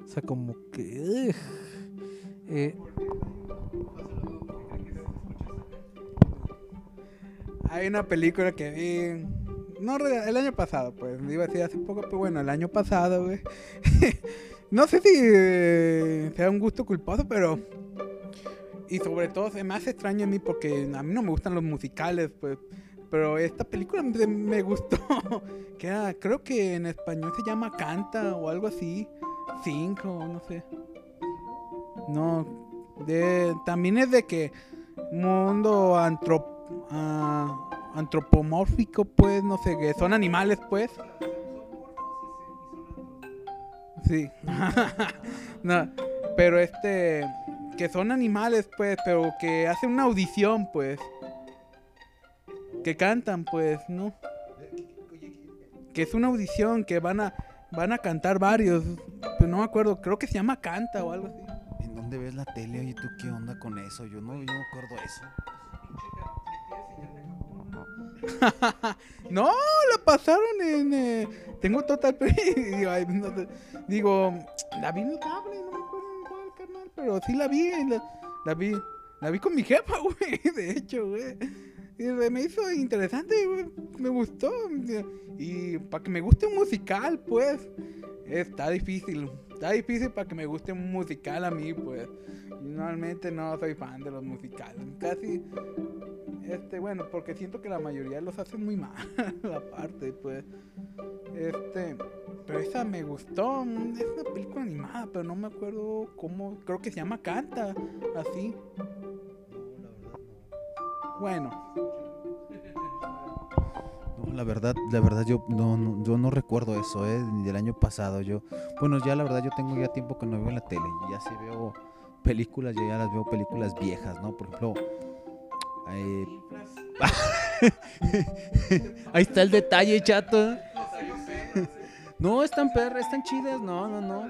O sea, como que... Eh, Hay una película que vi. No, el año pasado, pues. Iba a decir hace poco, pero bueno, el año pasado, güey. no sé si sea un gusto culposo, pero. Y sobre todo me hace extraño a mí porque a mí no me gustan los musicales, pues. Pero esta película me, gustó. que era, creo que en español se llama Canta o algo así. Cinco, no sé. No. De, también es de que mundo antrop- ah, antropomórfico, pues, no sé, que son animales, pues. Sí. pero este, que son animales, pues, pero que hacen una audición, pues. Que cantan, pues, ¿no? Que es una audición que van a van a cantar varios, pero no me acuerdo, creo que se llama Canta o algo así. ¿En dónde ves la tele? Oye, ¿tú qué onda con eso? Yo no, yo no acuerdo eso. No, la pasaron en. eh, tengo total. digo, ay, no la vi en el cable, no me acuerdo en cuál canal, pero sí la vi. La, vi la vi con mi jefa, güey, de hecho, güey. Me hizo interesante, güey, me gustó. Y para que me guste un musical, pues, está difícil. Está difícil para que me guste un musical a mí, pues. Normalmente no soy fan de los musicales. Casi este, bueno, porque siento que la mayoría los hacen muy mal, aparte, pues. Este, pero esa me gustó. Es una película animada, pero no me acuerdo cómo. Creo que se llama Canta, así. Bueno, No, la verdad, la verdad yo no, yo no recuerdo eso, ¿eh? Ni del año pasado. Yo, bueno, ya la verdad yo tengo ya tiempo que no veo en la tele. Ya sí veo películas, yo ya las veo películas viejas, ¿no? Por ejemplo, Ahí está el detalle, chato. No, están perras, están chidas, no, no, no.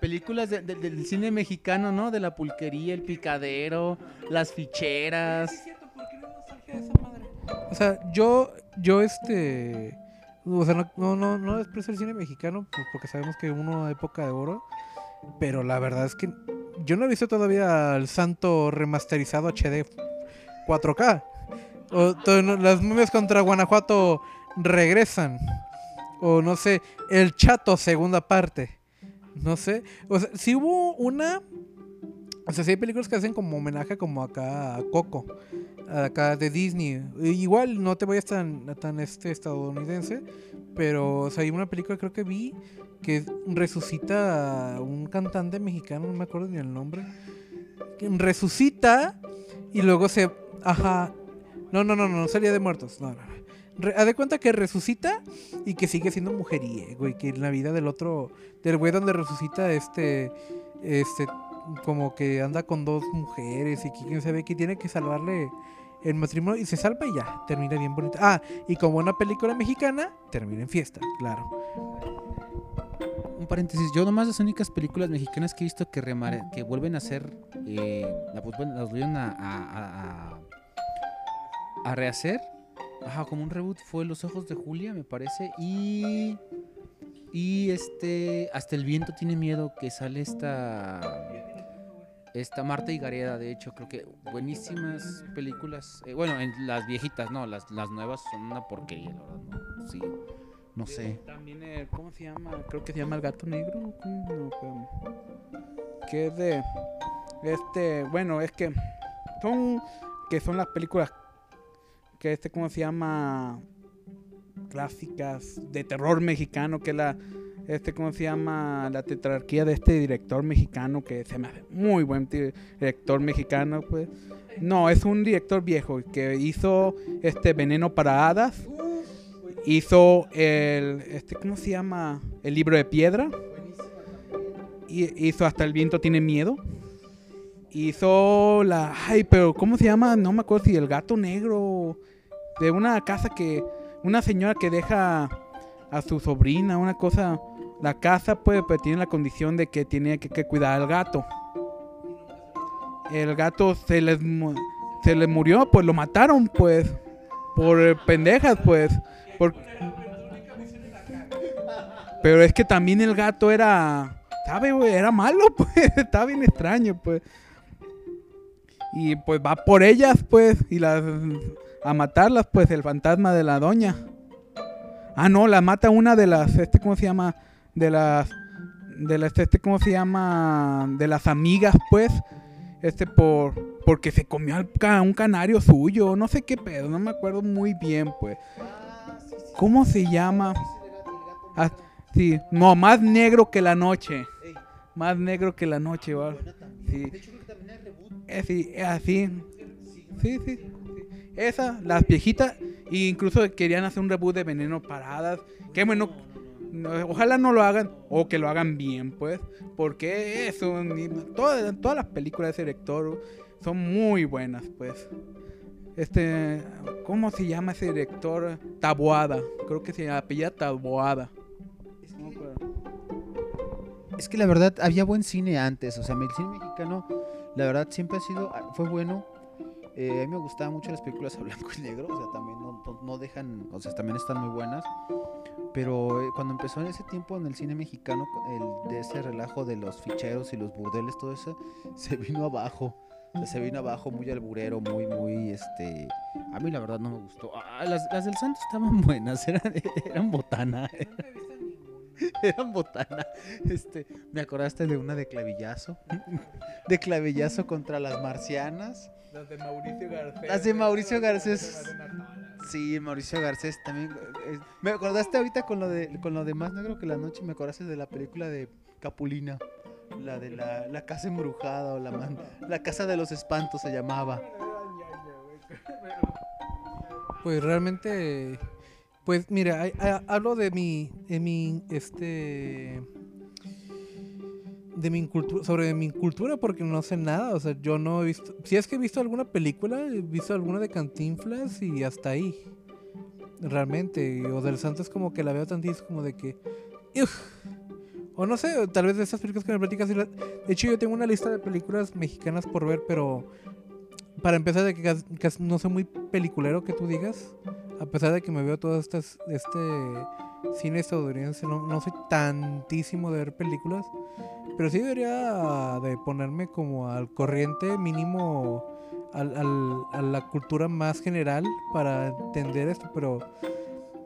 Películas de- de- del cine mexicano, ¿no? De la pulquería, el picadero, las ficheras. O sea, yo, yo este, o sea, no, no, no, desprecio el cine mexicano, pues porque sabemos que hubo una época de oro, pero la verdad es que yo no he visto todavía el santo remasterizado HD 4K. O las momias contra Guanajuato regresan. O no sé, el chato segunda parte. No sé. O sea, si hubo una... O sea, si hay películas que hacen como homenaje como acá a Coco acá de Disney. Igual no te vayas tan, tan este estadounidense, pero o sea, hay una película creo que vi que resucita a un cantante mexicano, no me acuerdo ni el nombre. resucita y luego se ajá. No, no, no, no, salía de muertos. No, no. Re- haz de cuenta que resucita y que sigue siendo mujeriego y que en la vida del otro del güey donde resucita este este como que anda con dos mujeres y que quién sabe que tiene que salvarle el matrimonio y se salva y ya, termina bien bonita. Ah, y como una película mexicana, termina en fiesta, claro. Un paréntesis, yo nomás las únicas películas mexicanas que he visto que, remare- que vuelven a hacer, eh, las vuelven a- a- rehacer, ajá, como un reboot fue Los Ojos de Julia, me parece, y, y este, Hasta el Viento Tiene Miedo, que sale esta, esta Marta y Gareda, de hecho, creo que buenísimas películas, eh, bueno, en las viejitas, no, las, las nuevas son una porquería, la verdad, no, sí, no sé. También, eh, ¿cómo se llama? Creo que se llama El Gato Negro. No, que es de. Este, bueno, es que son. Que son las películas. Que este, ¿cómo se llama? Clásicas de terror mexicano. Que la. Este, ¿cómo se llama? La tetrarquía de este director mexicano. Que se me hace muy buen director mexicano, pues. No, es un director viejo que hizo este Veneno para Hadas. Hizo el. Este, ¿Cómo se llama? El libro de piedra. Y hizo Hasta el viento tiene miedo. Hizo la. Ay, pero ¿cómo se llama? No me acuerdo si el gato negro. De una casa que. Una señora que deja a su sobrina, una cosa. La casa, pues, pero tiene la condición de que tiene que, cuidar al gato. El gato se les, se les murió, pues lo mataron, pues. Por eh, pendejas, pues. Pero es que también el gato era. ¿Sabe, güey? Era malo, pues. Estaba bien extraño, pues. Y pues va por ellas, pues. Y las. A matarlas, pues, el fantasma de la doña. Ah, no, la mata una de las. Este, ¿cómo se llama? De las. De las. Este, ¿cómo se llama? De las amigas, pues. Este, por. Porque se comió al ca- un canario suyo. No sé qué pedo, no me acuerdo muy bien, pues. ¿Cómo se llama? Ah, sí, no, más negro que la noche. Más negro que la noche, ¿va? Sí. Eh, sí, así. Sí, sí, sí. Esa, las viejitas. E incluso querían hacer un reboot de Veneno Paradas. Que bueno. no, ojalá no lo hagan. O que lo hagan bien, pues. Porque eso. ni- Todas, todas las películas de ese director son muy buenas, pues. Este. ¿Cómo se llama ese director? Taboada. Creo que se apellida Taboada. Es que la verdad había buen cine antes, o sea, el cine mexicano, la verdad siempre ha sido, fue bueno. Eh, a mí me gustaban mucho las películas a blanco y negro, o sea, también no, dejan, o sea, también están muy buenas. Pero eh, cuando empezó en ese tiempo en el cine mexicano, el, de ese relajo de los ficheros y los burdeles, todo eso, se vino abajo. O sea, se vino abajo muy alburero, muy, muy, este... A mí la verdad no me gustó. Ah, las, las del Santo estaban buenas, eran, eran botana. Eran botana. Este, me acordaste de una de clavillazo. De clavillazo contra las marcianas. Las de Mauricio Garcés. Las de Mauricio Garcés. Sí, Mauricio Garcés también. eh, me acordaste ahorita con lo de con lo de más negro que la noche, me acordaste de la película de Capulina. La de la, la casa embrujada o la man- la casa de los espantos se llamaba. Pues realmente, pues mira, hay- hay- hablo de mi, de mi, este, de mi cultura, sobre mi cultura porque no sé nada, o sea, yo no he visto, si es que he visto alguna película, he visto alguna de Cantinflas y hasta ahí. Realmente, o del Santo es como que la veo tantísimo como de que uf. o no sé, tal vez de esas películas que me platicas, de hecho yo tengo una lista de películas mexicanas por ver, pero para empezar de que no soy muy peliculero que tú digas, a pesar de que me veo todo este, este cine estadounidense, no, no soy tantísimo de ver películas, pero sí debería de ponerme como al corriente mínimo al, al, a la cultura más general para entender esto, pero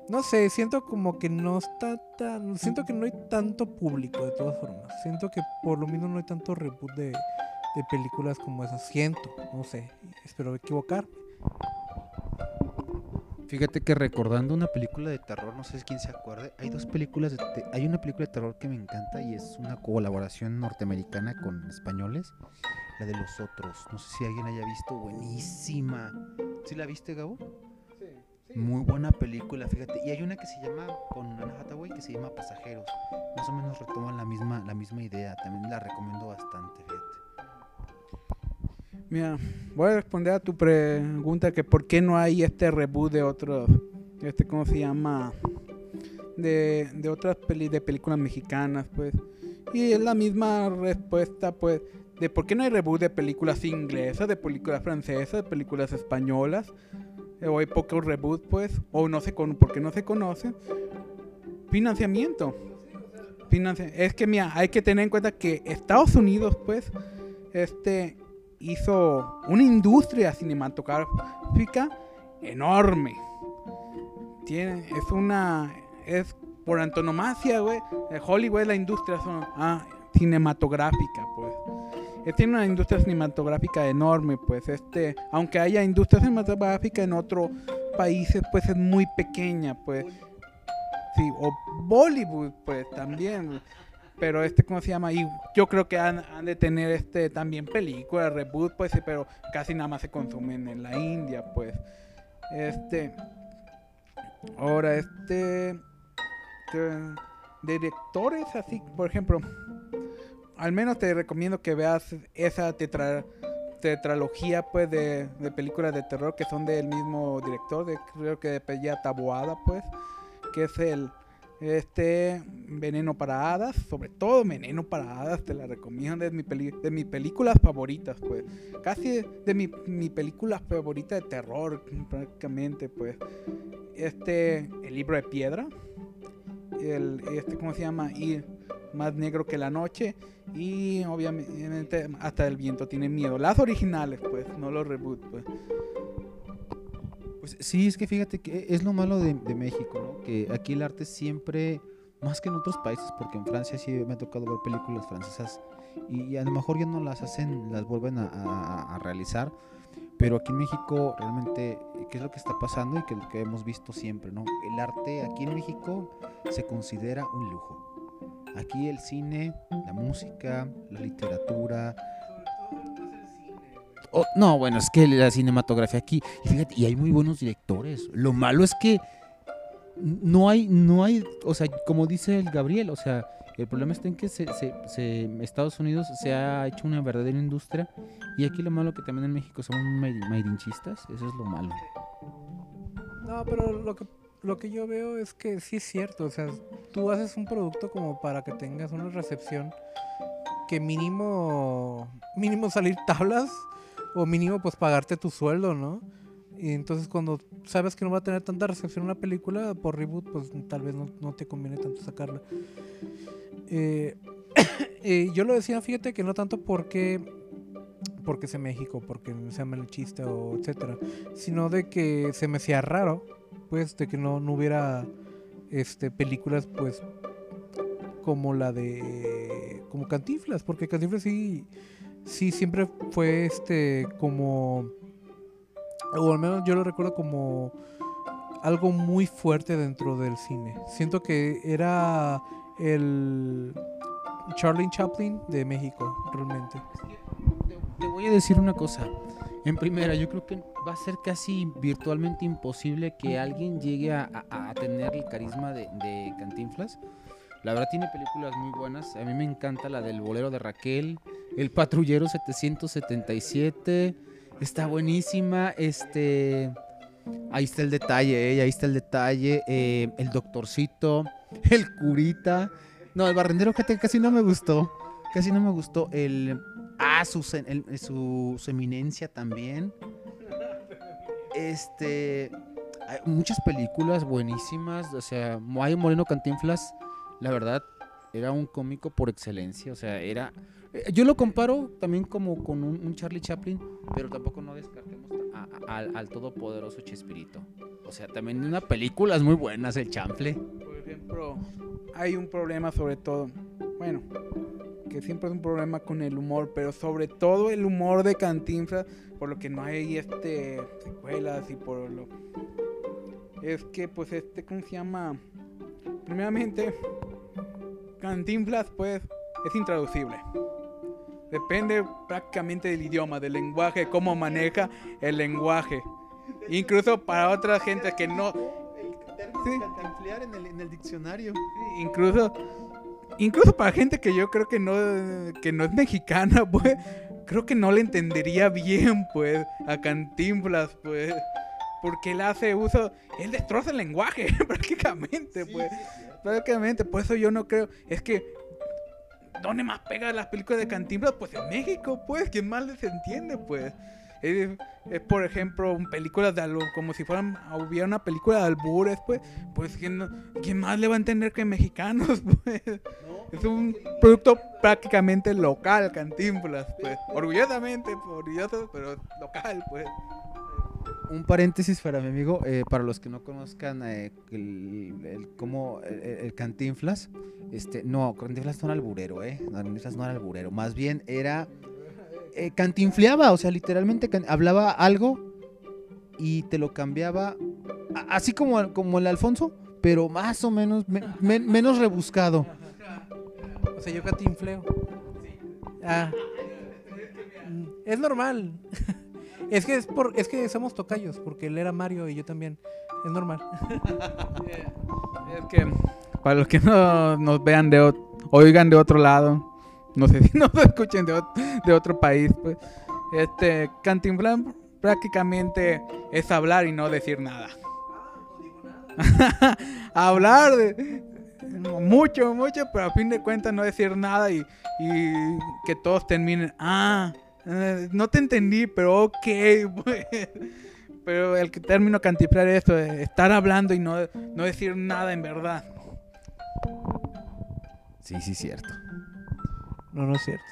no sé, siento como que no está tan, siento que no hay tanto público de todas formas, siento que por lo menos no hay tanto reboot de, de películas como esas, siento, no sé, espero equivocarme. Fíjate que recordando una película de terror, no sé quién se acuerde, hay dos películas, de te- hay una película de terror que me encanta y es una colaboración norteamericana con españoles, la de los otros, no sé si alguien haya visto, buenísima. ¿Sí la viste, Gabo? Muy buena película, fíjate. Y hay una que se llama, con Anna Hathaway, que se llama Pasajeros. Más o menos retoman la misma, la misma idea, también la recomiendo bastante, fíjate. Mira, voy a responder a tu pregunta que por qué no hay este reboot de otros, este, ¿cómo se llama? De, de otras peli, de películas mexicanas, pues. Y es la misma respuesta, pues, de por qué no hay reboot de películas inglesas, de películas francesas, de películas españolas. O hay pocos reboots, pues, o no se con, porque no se conocen. Financiamiento. Financia- es que, mira, hay que tener en cuenta que Estados Unidos, pues, este hizo una industria cinematográfica enorme. Tiene, es una, es por antonomasia, güey. Hollywood es la industria son- ah, cinematográfica, pues. Tiene una industria cinematográfica enorme, pues. Este, aunque haya industria cinematográfica en otros países, pues es muy pequeña, pues. Sí, o Bollywood, pues también. Pero este, ¿cómo se llama? Y yo creo que han, han de tener este también películas, reboot, pues, pero casi nada más se consumen en la India, pues. Este. Ahora, este. de- directores así, por ejemplo. Al menos te recomiendo que veas esa tetra, tetralogía, pues, de, de películas de terror que son del mismo director, de, creo que de Pella Taboada, pues. Que es el este Veneno para Hadas, sobre todo Veneno para Hadas, te la recomiendo, es mi peli- de mis películas favoritas, pues. Casi de, mi, mi película favorita de terror, prácticamente, pues. Este, El libro de piedra, el, este, ¿cómo se llama? Y Más negro que la noche, y obviamente hasta el viento tiene miedo. Las originales, pues, no los reboot, pues. Pues sí, es que fíjate que es lo malo de, de México, ¿no? Que aquí el arte siempre, más que en otros países, porque en Francia sí me ha tocado ver películas francesas y, a lo mejor ya no las hacen, las vuelven a, a- a realizar, pero aquí en México realmente, ¿qué es lo que está pasando y que lo que hemos visto siempre, ¿no? El arte aquí en México se considera un lujo. Aquí el cine, la música, la literatura, No, bueno, es que la cinematografía aquí, y fíjate, y hay muy buenos directores. Lo malo es que no hay, no hay, o sea, como dice el Gabriel, o sea, el problema está en que se, se- se- Estados Unidos se ha hecho una verdadera industria y aquí lo malo que también en México somos maidinchistas, eso es lo malo. No, pero lo que, lo que yo veo es que sí es cierto. O sea, tú haces un producto como para que tengas una recepción que mínimo, mínimo salir tablas o mínimo pues pagarte tu sueldo, ¿no? Y entonces cuando sabes que no va a tener tanta recepción una película por reboot, pues tal vez no, no te conviene tanto sacarla. Eh, eh, yo lo decía, fíjate que no tanto porque porque sea México, porque sea malchista o etcétera, sino de que se me hacía raro, pues, de que no, no hubiera este películas, pues, como la de como Cantinflas, porque Cantinflas sí, sí siempre fue este como, o al menos yo lo recuerdo como algo muy fuerte dentro del cine. Siento que era el Charlie Chaplin de México, realmente. Te, voy a decir una cosa. En primera, yo creo que va a ser casi virtualmente imposible que alguien llegue a tener el carisma de, de Cantinflas. La verdad tiene películas muy buenas. A mí me encanta la del bolero de Raquel, El patrullero 777. Está buenísima. Este. Ahí está el detalle, eh, ahí está el detalle. eh, el doctorcito, el curita. No, el barrendero que casi no me gustó. Casi no me gustó. El. Ah, su, su, su eminencia también. Este. Hay muchas películas buenísimas. O sea, Mayo Moreno Cantinflas, la verdad, era un cómico por excelencia. O sea, era. eh, Yo lo comparo también como con un, Charlie Chaplin, pero tampoco no descartemos a- al, al todopoderoso Chespirito. O sea, también una películas muy buenas, el chanfle. Por ejemplo, hay un problema sobre todo, bueno, que siempre es un problema con el humor, pero sobre todo el humor de Cantinflas, por lo que no hay este secuelas y por lo es que pues este cómo se llama primeramente Cantinflas pues es intraducible depende prácticamente del idioma del lenguaje cómo maneja el lenguaje incluso para otra gente que no Sí. cantinflear en el, en el diccionario. incluso incluso para gente que yo creo que no que no es mexicana pues creo que no le entendería bien pues a Cantinflas pues porque él hace uso él destroza el lenguaje prácticamente pues prácticamente por eso yo no creo es que ¿Dónde más pega las películas de Cantinflas? Pues en México, pues. ¿Quién más les entiende, pues? Es, por ejemplo, películas de algo, como si fueran, hubiera una película de albures, pues. Pues, ¿quién, quién más le va a entender que mexicanos, pues? Es un producto prácticamente local, Cantinflas, pues. Orgullosamente, orgulloso, pero local, pues. Un paréntesis para mi amigo, eh, para los que no conozcan eh, el, el- cómo el, el Cantinflas, este, no, Cantinflas no era alburero, eh, no, Cantinflas no era alburero, más bien era, eh, cantinfleaba, o sea, literalmente can- hablaba algo y te lo cambiaba, a- así como, como el Alfonso, pero más o menos, me- me- menos rebuscado. O sea, yo catinfleo. Ah. Es normal. Es que es por, es que somos tocayos, porque él era Mario y yo también. Es normal. Es que, para los que no nos vean de oigan de otro lado, no sé si nos escuchen de, de otro país, pues, este, Cantinflas prácticamente es hablar y no decir nada. hablar de mucho, mucho, pero a fin de cuentas no decir nada y, y que todos terminen, ah, eh, no te entendí, pero ok, pues. Pero el término cantiflar es esto, de estar hablando y no, no decir nada en verdad. Sí, sí, cierto. No, no es cierto.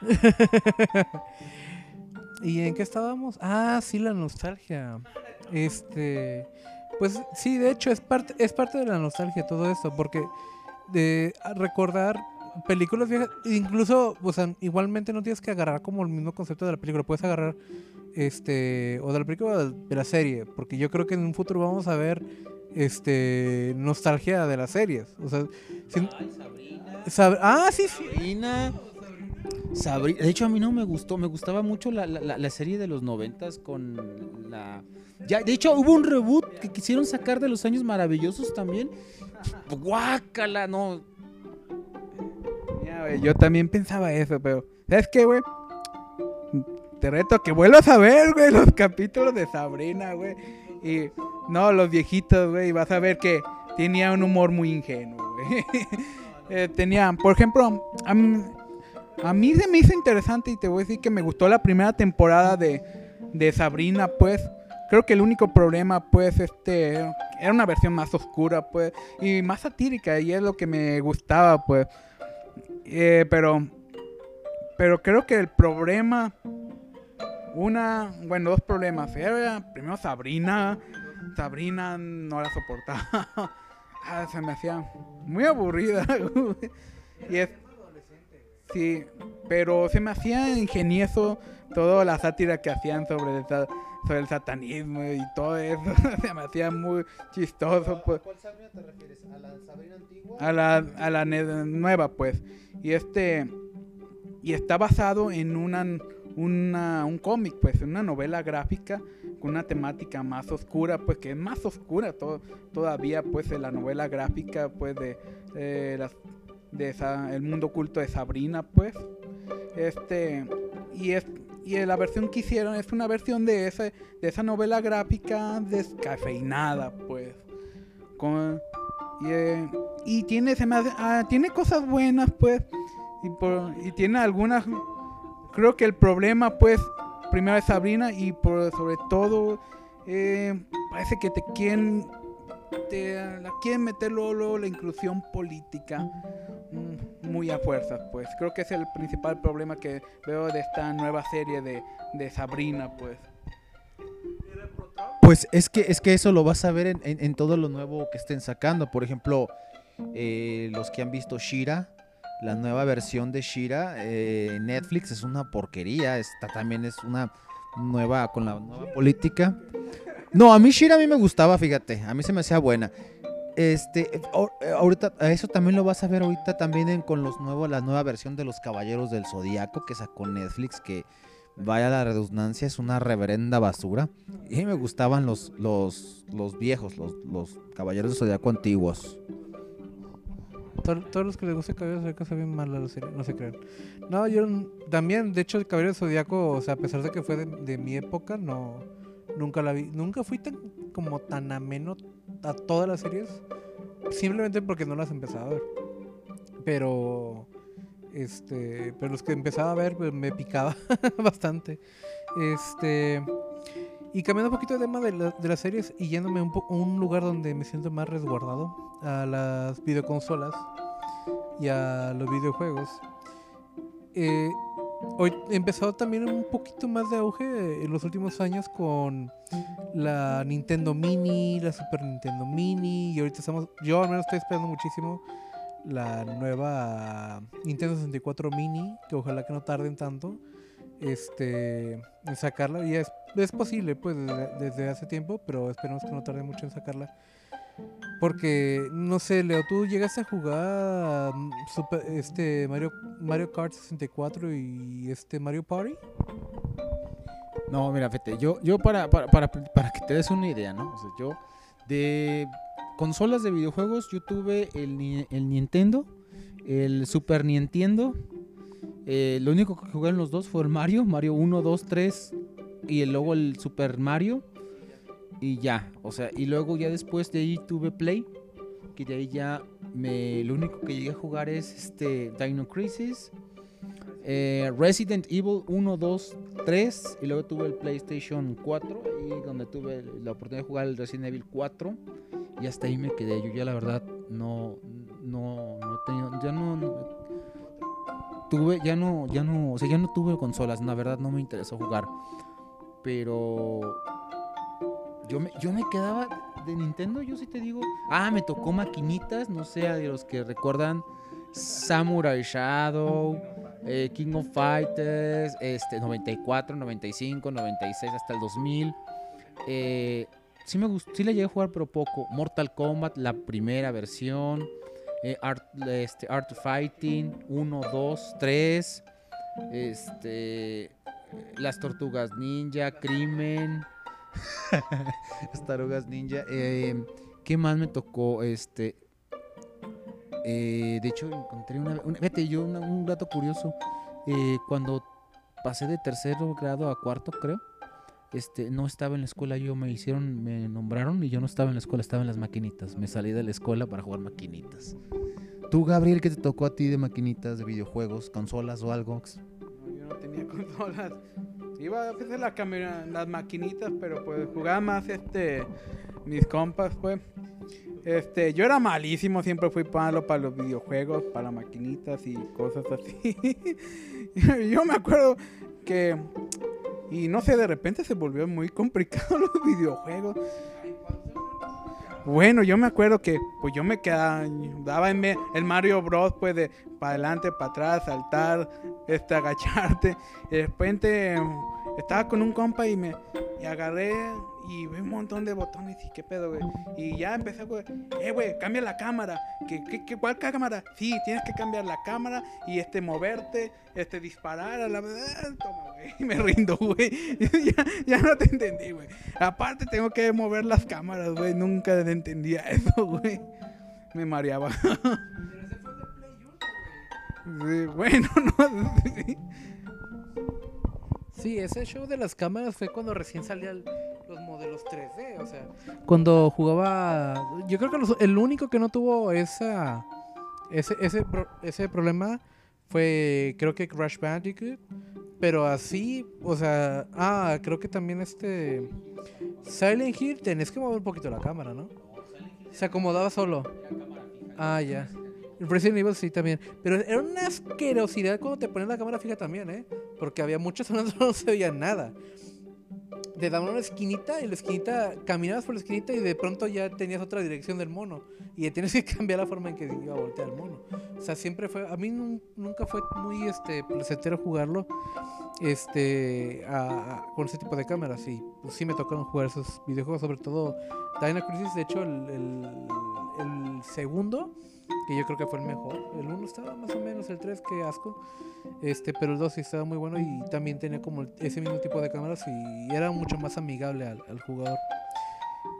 ¿Y en qué estábamos? Ah, sí, la nostalgia. Este, pues sí, de hecho es parte es parte de la nostalgia todo esto, porque de recordar películas viejas, incluso, o sea, igualmente no tienes que agarrar como el mismo concepto de la película, puedes agarrar este o de la película o de la serie, porque yo creo que en un futuro vamos a ver este nostalgia de las series, o sea, sin- Sab- ah, sí, sí. Sabrina. Sabri- de hecho, a mí no me gustó. Me gustaba mucho la, la- la- la serie de los noventas con la. Ya, de hecho, hubo un reboot que quisieron sacar de los años maravillosos también. Guácala, no. Güey, yo también pensaba eso, pero ¿sabes qué, güey? Te reto a que vuelvas a ver, güey, los capítulos de Sabrina, güey. Y no, los viejitos, güey, y vas a ver que tenía un humor muy ingenuo, güey. Eh, tenía, por ejemplo, a mí, a mí se me hizo interesante y te voy a decir que me gustó la primera temporada de, de Sabrina, pues. Creo que el único problema, pues, este, era una versión más oscura, pues, y más satírica, y es lo que me gustaba, pues. Eh, pero, pero creo que el problema, una, bueno, dos problemas. Era primero Sabrina, Sabrina no la soportaba. Ah, se me hacía muy aburrida. y es, sí, pero se me hacía ingenioso toda la sátira que hacían sobre el, sobre el satanismo y todo eso. se me hacía muy chistoso, pues ¿Cuál Sabrina te refieres? ¿A la Sabrina antigua? a la, a la nueva, pues. Y este. Y está basado en una, una, un cómic, pues, en una novela gráfica con una temática más oscura, pues, que es más oscura to- todavía, pues, en la novela gráfica, pues, de, las- de esa, el mundo oculto de Sabrina, pues. Este, y es y la versión que hicieron es una versión de ese de esa novela gráfica descafeinada, pues. Con, y, eh, y tiene se me hace- ah, tiene cosas buenas, pues. Y, por- y tiene algunas creo que el problema pues primero es Sabrina y por sobre todo eh, parece que te quieren te la quieren meter luego, la inclusión política mm, muy a fuerzas pues creo que es el principal problema que veo de esta nueva serie de, de Sabrina pues Pues es que, es que eso lo vas a ver en, en- en todo lo nuevo que estén sacando. Por ejemplo, eh, los que han visto Shira, la nueva versión de Shira, eh, Netflix es una porquería. Esta también es una nueva, con la nueva política. No, a mí Shira a mí me gustaba, fíjate. A mí se me hacía buena. Este, eh, ahor- ahorita, eso también lo vas a ver ahorita también con los nuevos, la nueva versión de los Caballeros del Zodíaco que sacó Netflix, que vaya la redundancia, es una reverenda basura. Y me gustaban los, los, los viejos, los, los Caballeros del Zodíaco antiguos. To- Todos los que les gusta Caballero Zodíaco se ven mal la serie, no se crean. No, yo también, de hecho, el Caballero Zodíaco, o sea, a pesar de que fue de, de mi época, no nunca la vi. Nunca fui tan como tan ameno a todas las series, simplemente porque no las empezaba a ver. Pero este, pero los que empezaba a ver pues, me picaba bastante. Este, y cambiando un poquito de tema de, la- de las series y yéndome a un lugar donde me siento más resguardado, a las videoconsolas y a los videojuegos. Eh, hoy he empezado también un poquito más de auge en los últimos años con la Nintendo Mini, la Super Nintendo Mini y ahorita estamos, yo al menos estoy esperando muchísimo la nueva Nintendo 64 Mini, que ojalá que no tarden tanto este en sacarla y es, es posible pues desde, hace tiempo pero esperemos que no tarde mucho en sacarla porque no sé Leo tú llegaste a jugar mm, Super- este Mario Mario Kart 64 y este Mario Party No, mira, fíjate, yo, yo para, para, para, para que te des una idea, ¿no? O sea, yo de consolas de videojuegos, yo tuve el, Ni- el Nintendo, el Super Nintendo. eh, lo único que jugué en los dos fue el Mario, Mario 1, 2, 3 y luego el Super Mario. Y ya, o sea, y luego ya después de ahí tuve Play, que de ahí ya me, lo único que llegué a jugar es este Dino Crisis, eh, Resident Evil 1, 2, 3 y luego tuve el PlayStation 4 y donde tuve la oportunidad de jugar el Resident Evil 4 y hasta ahí me quedé. Yo ya la verdad no no no tenido ya no, no- tuve ya no ya no, o sea, ya no tuve consolas, la verdad no me interesó jugar. Pero yo me, yo me quedaba de Nintendo, yo sí te digo. Ah, me tocó maquinitas, no sé, de los que recuerdan Samurai Shadow, eh, King of Fighters, este, 94, 95, 96, hasta el 2000. Eh, sí me gustó, sí le llegué a jugar, pero poco. Mortal Kombat, la primera versión. eh, Art, este, Art Fighting, 1, 2, 3. Este. Las Tortugas Ninja, Crimen. Las Tarugas Ninja. eh, ¿Qué más me tocó? Este. eh, de hecho, encontré una. fíjate, yo un dato curioso. eh, cuando pasé de tercero grado a cuarto, creo. Este, no estaba en la escuela, yo me hicieron, me nombraron y yo no estaba en la escuela, estaba en las maquinitas. Me salí de la escuela para jugar maquinitas. Tú, Gabriel, ¿qué te tocó a ti de maquinitas, de videojuegos, consolas o algo? No, yo no tenía consolas. Iba a hacer la las maquinitas, pero pues jugaba más este mis compas, pues. Este, yo era malísimo, siempre fui malo para los videojuegos, para maquinitas y cosas así. yo me acuerdo que y no sé, de repente se volvió muy complicado los videojuegos. Bueno, yo me acuerdo que pues yo me quedaba, daba en el Mario Bros pues de para adelante, para atrás, saltar, este agacharte. Y de repente mm, estaba con un compa y me y agarré y vi un montón de botones y qué pedo, güey. Y ya empecé, güey, eh, güey, cambia la cámara. ¿Qué, qué, qué, cuál cámara? Sí, tienes que cambiar la cámara y este moverte, este disparar a la verdad. Toma, güey, me rindo, güey. ya, ya no te entendí, güey. Aparte tengo que mover las cámaras, güey. Nunca entendía eso, güey. Me mareaba. Sí, bueno, no. sí. Sí, ese show de las cámaras fue cuando recién salían los modelos 3D, o sea, cuando jugaba, yo creo que los- el único que no tuvo esa ese ese ese problema fue creo que Crash Bandicoot, pero así, o sea, ah, creo que también este Silent Hill tenés que mover un poquito la cámara, ¿no? Se acomodaba solo. Ah, ya. Resident Evil sí también. Pero era una asquerosidad cuando te ponían la cámara fija también, ¿eh? Porque había muchas zonas donde no se veía nada. Te daban una esquinita y la esquinita, caminabas por la esquinita y de pronto ya tenías otra dirección del mono. Y ya tienes que cambiar la forma en que iba a voltear el mono. O sea, siempre fue. A mí nun- nunca fue muy este, placentero jugarlo este, a- con ese tipo de cámaras. Y pues, sí me tocaron jugar esos videojuegos, sobre todo Dino Crisis. De hecho, el- el segundo, que yo creo que fue el mejor. El uno estaba más o menos, el 3, que asco. Este, pero el 2 sí estaba muy bueno y también tenía como ese mismo tipo de cámaras y era mucho más amigable al, jugador.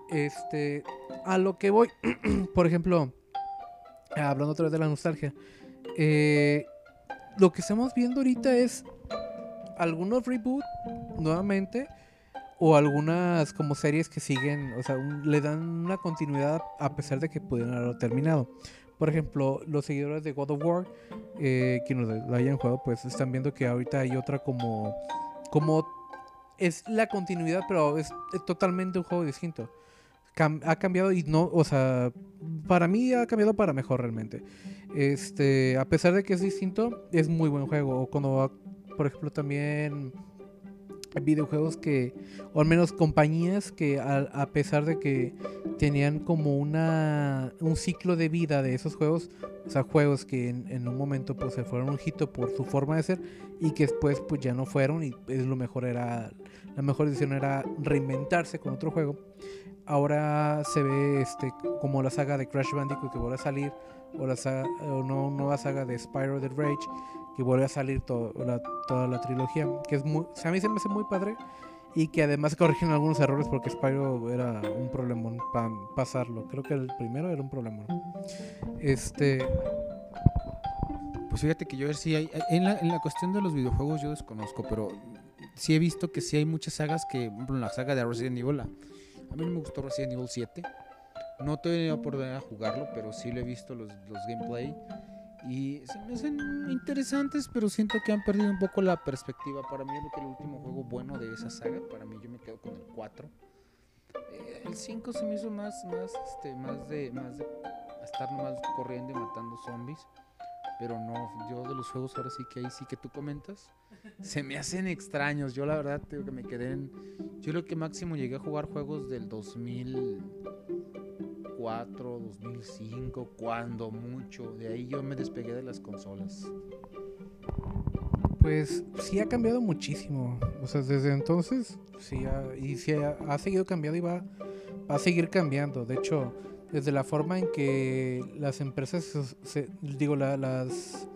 Este, a lo que voy, por ejemplo, hablando otra vez de la nostalgia, eh, lo que estamos viendo ahorita es algunos reboot nuevamente o algunas como series que siguen, o sea, le dan una continuidad a pesar de que pudieron haberlo terminado. Por ejemplo, los seguidores de God of War, eh, quienes lo, hayan jugado, pues están viendo que ahorita hay otra como, como es la continuidad, pero es, totalmente un juego distinto. Ha cambiado y no, o sea, para mí ha cambiado para mejor realmente. Este, a pesar de que es distinto, es muy buen juego. O cuando, por ejemplo, también videojuegos que, o al menos compañías que a, pesar de que tenían como una un ciclo de vida de esos juegos, o sea, juegos que en, un momento pues se fueron un hito por su forma de ser y que después pues ya no fueron y es lo mejor era la mejor decisión era reinventarse con otro juego. Ahora se ve este como la saga de Crash Bandicoot que vuelve a salir o la saga, o no, nueva saga de Spyro the Rage que vuelve a salir to- la- toda la trilogía, que es muy, o sea, a mí se me hace muy padre y que además corrigen algunos errores porque Spyro era un problemón para pasarlo. Creo que el primero era un problemón. Este, Pues fíjate que yo sí hay, en la, en la cuestión de los videojuegos yo desconozco, pero sí he visto que sí hay muchas sagas que, por ejemplo, la saga de Resident Evil, a mí no me gustó Resident Evil 7. No he tenido oportunidad de jugarlo, pero sí lo he visto los, los gameplay. Y se me hacen interesantes, pero siento que han perdido un poco la perspectiva. Para mí, creo que el último juego bueno de esa saga, para mí yo me quedo con el 4. Eh, el 5 se me hizo más, más, este, más de, más de estar nomás corriendo y matando zombies. Pero no, yo de los juegos ahora sí que ahí sí que tú comentas, se me hacen extraños. Yo la verdad tengo que me quedé en... Yo creo que máximo llegué a jugar juegos del 2004, 2005, cuando mucho. De ahí yo me despegué de las consolas. pues sí ha cambiado muchísimo. O sea, desde entonces, sí, ha, y sí ha, seguido cambiando y va, a seguir cambiando. De hecho, desde la forma en que las empresas, se- digo, la- las,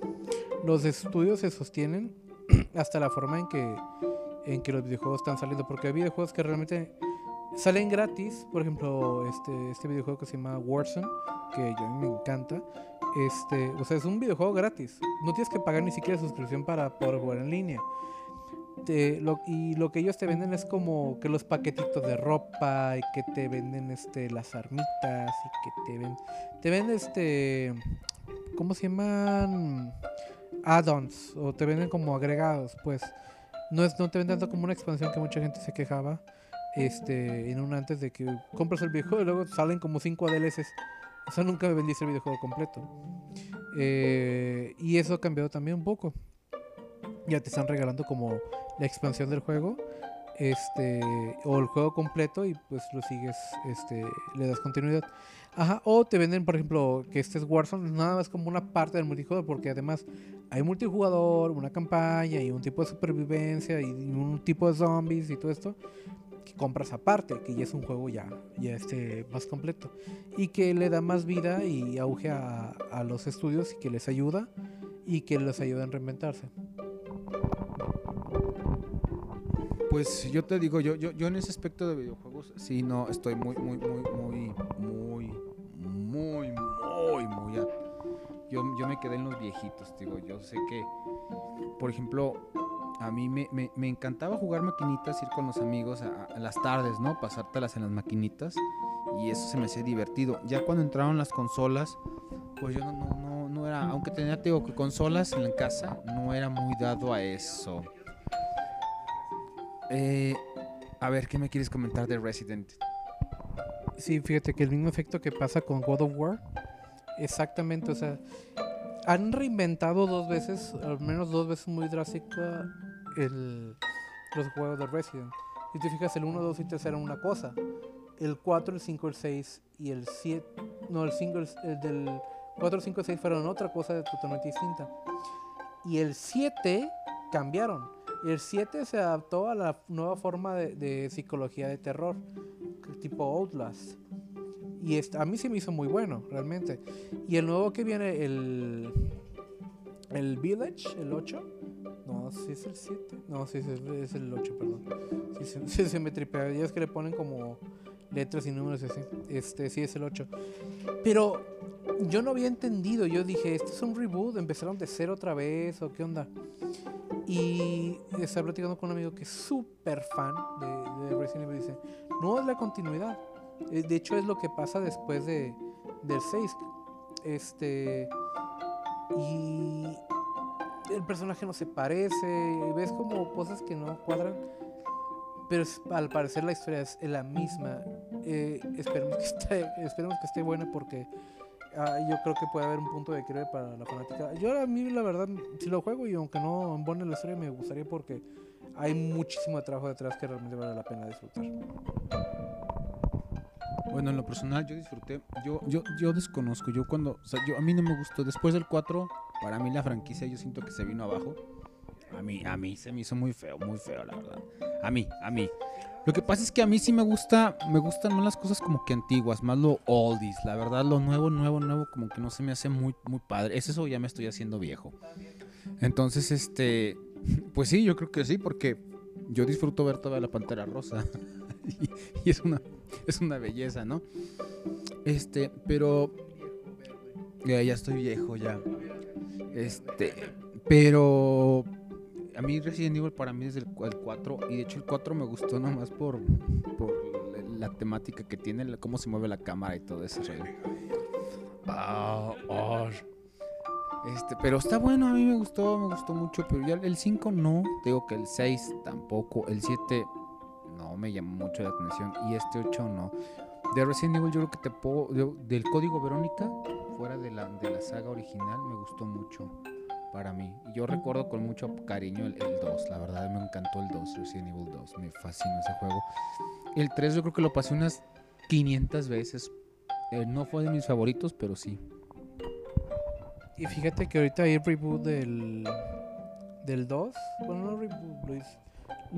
los estudios se sostienen, hasta la forma en que, en que los videojuegos están saliendo. Porque hay videojuegos que realmente salen gratis. Por ejemplo, este, este videojuego que se llama Warzone, que yo me encanta. Este, o sea, es un videojuego gratis. No tienes que pagar ni siquiera suscripción para poder jugar en línea. Te- lo- y lo que ellos te venden es como que los paquetitos de ropa y que te venden este las armitas y que te ven te venden este ¿cómo se llaman? add-ons o te venden como agregados, pues. No es no te venden tanto como una expansión que mucha gente se quejaba este en un antes de que compras el videojuego y luego salen como 5 DLCs. Eso nunca me vendiste el videojuego completo. Eh, y eso ha cambiado también un poco. Ya te están regalando como la expansión del juego. Este. O el juego completo. Y pues lo sigues. Este. Le das continuidad. Ajá. O te venden, por ejemplo, que este es Warzone. Nada más como una parte del multijugador. Porque además hay multijugador, una campaña y un tipo de supervivencia. Y un tipo de zombies y todo esto que compras aparte, que ya es un juego ya, ya este más completo y que le da más vida y auge a, a los estudios y que les ayuda y que les ayuda a reinventarse. Pues yo te digo, yo, yo, yo en ese aspecto de videojuegos, sí, no, estoy muy, muy, muy, muy, muy, muy, muy, muy... Yo, yo me quedé en los viejitos, digo, yo sé que, por ejemplo, a mí me, me- encantaba jugar maquinitas, ir con los amigos a, las tardes, ¿no? Pasártelas en las maquinitas y eso se me hacía divertido. Ya cuando entraron las consolas, pues yo no, no, no, era, aunque tenía, te digo, que consolas en la casa, no era muy dado a eso. Eh, a ver, ¿qué me quieres comentar de Resident? Sí, fíjate que el mismo efecto que pasa con God of War. Exactamente, o sea, han reinventado dos veces, al menos dos veces muy drástica, el, los juegos de Resident. Si te fijas, el 1, 2 y 3 eran una cosa. El 4, el 5, el 6 y el 7. No, el 5, el, el del 4, 5 y 6 fueron otra cosa totalmente distinta. Y el 7 cambiaron. El 7 se adaptó a la nueva forma de, de psicología de terror, tipo Outlast. Y este, a mí se me hizo muy bueno, realmente. Y el nuevo que viene, el, el Village, el 8. No, sí es el 7. No, sí es el, es el 8, perdón. Sí, sí, se me tripea. Ya es que le ponen como letras y números y así. Este, sí es el 8. Pero yo no había entendido. Yo dije, ¿esto es un reboot? ¿Empezaron de cero otra vez? ¿O qué onda? Y estaba platicando con un amigo que es súper fan de, de Resident Evil dice, no es la continuidad. Eh, De hecho es lo que pasa después de, del 6. Este... Y el personaje no se parece, ves como cosas que no cuadran. Pero es- al parecer la historia es la misma. Eh, esperemos, que esté, esperemos que esté buena porque ah, yo creo que puede haber un punto de quiebre para la fanática. Yo a mí la verdad, si lo juego y aunque no embone la historia, me gustaría porque hay muchísimo trabajo detrás que realmente vale la pena disfrutar. Bueno, en lo personal yo disfruté, yo, yo, yo desconozco, yo cuando, o sea, yo, a mí no me gustó, después del 4, para mí la franquicia yo siento que se vino abajo. A mí, a mí se me hizo muy feo, muy feo, la verdad. A mí, a mí. Lo que pasa es que a mí sí me gusta, me gustan más las cosas como que antiguas, más lo oldies, la verdad, lo nuevo, nuevo, nuevo, como que no se me hace muy, muy padre. Es eso, ya me estoy haciendo viejo. Entonces, este, pues sí, yo creo que sí, porque yo disfruto ver toda la Pantera Rosa. y, y es una, es una belleza, ¿no? Este, pero ya, ya estoy viejo ya. Este, pero a mí Resident Evil para mí es el, el 4 y de hecho el 4 me gustó nomás por, por la, la temática que tiene, la- cómo se mueve la cámara y todo ese rollo. Ah, ah. Este, pero está bueno, a mí me gustó, me gustó mucho, pero ya el 5 no, digo que el 6 tampoco, el 7 no me llamó mucho la atención y este 8 no. De Resident Evil yo creo que te puedo, yo- del código Verónica, fuera de la, de la saga original, me gustó mucho para mí. Yo recuerdo con mucho cariño el, el 2, la verdad me encantó el 2, Resident Evil 2, me fascinó ese juego. El 3 yo creo que lo pasé unas 500 veces. Eh, no fue de mis favoritos, pero sí. Y fíjate que ahorita hay el reboot del, del 2. Bueno, no reboot, lo,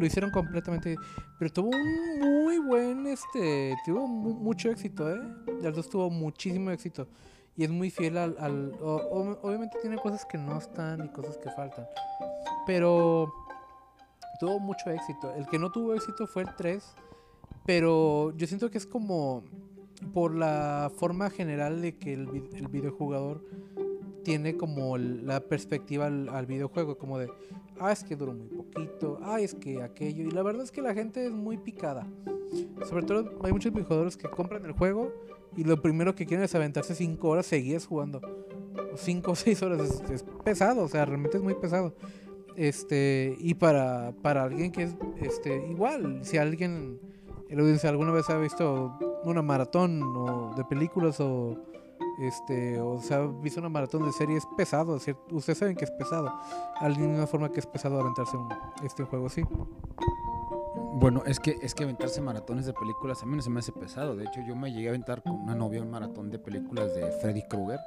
lo hicieron completamente. Pero tuvo un muy buen, este, tuvo mu- mucho éxito, ¿eh? El 2 tuvo muchísimo éxito. Y es muy fiel al... al- obviamente tiene cosas que no están y cosas que faltan. Pero tuvo mucho éxito. El que no tuvo éxito fue el 3. Pero yo siento que es como por la forma general de que el, el videojugador tiene como la perspectiva al, videojuego, como de, ah, es que duró muy poquito, ah, es que aquello. Y la verdad es que la gente es muy picada. Sobre todo hay muchos videojugadores que compran el juego y lo primero que quieren es aventarse 5 horas seguidas jugando. 5 o 6 horas es, es pesado, o sea, realmente es muy pesado. Este, y para, para alguien que es este, igual, si alguien, el audiencia alguna vez ha visto una maratón o de películas o este o se ha visto una maratón de series pesado, ¿cierto? Ustedes saben que es pesado. De una forma que es pesado aventarse este juego así. Bueno, es que es que aventarse maratones de películas a mí no se me hace pesado. De hecho, yo me llegué a aventar con una novia un maratón de películas de Freddy Krueger.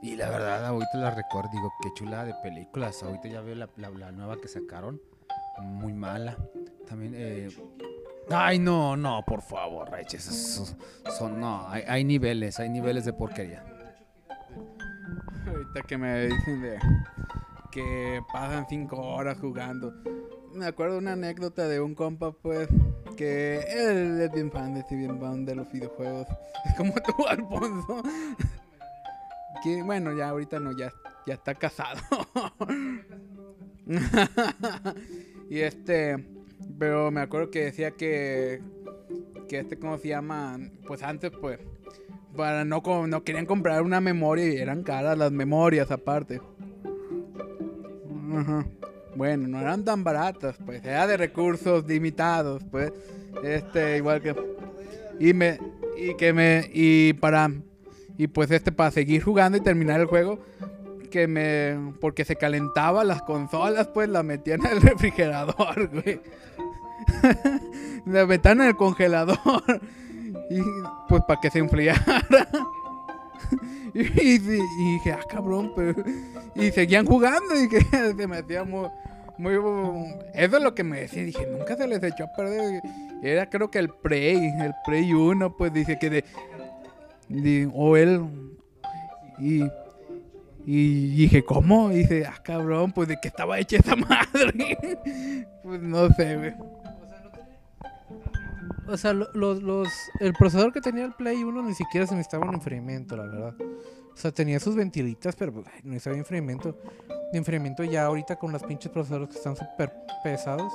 Y la verdad, ahorita la recuerdo, digo, qué chula de películas. Ahorita ya veo la, la- la nueva que sacaron. Muy mala. También, eh... Ay, no, no, por favor, Reyes. Son, no, hay, niveles, hay niveles de porquería. Ahorita que me dicen de que pasan cinco horas jugando. Me acuerdo una anécdota de un compa, pues, que él es bien fan de, bien fan de los videojuegos. Es como tú, Alfonso. que, bueno, ya ahorita no, ya, ya está casado. y este, pero me acuerdo que decía que, que este, ¿cómo se llama? Pues antes, pues, para no, no querían comprar una memoria y eran caras las memorias aparte. Bueno, no eran tan baratas, pues, era de recursos limitados, pues, este, igual que, y me, y que me, y para, y pues este, para seguir jugando y terminar el juego, que me, porque se calentaba las consolas, pues, las metían en el refrigerador, güey. las metían en el congelador, y pues, para que se enfriara. Y, y- dije, ah, cabrón, pero... Y seguían jugando y que se me hacía muy. Eso es lo que me decía. Dije, nunca se les echó a perder. Era creo que el Prey, el Prey 1, pues dice que de... de- o él... Y... Y dije, ¿cómo? Y dice, ah, cabrón, pues de qué estaba hecha esa madre. pues no sé, güey. O sea, lo- los, los, el procesador que tenía el Play 1 ni siquiera se necesitaba un enfriamiento, la verdad. O sea, tenía sus ventilitas, pero pues, no necesitaba enfriamiento. De enfriamiento ya ahorita con los pinches procesadores que están súper pesados.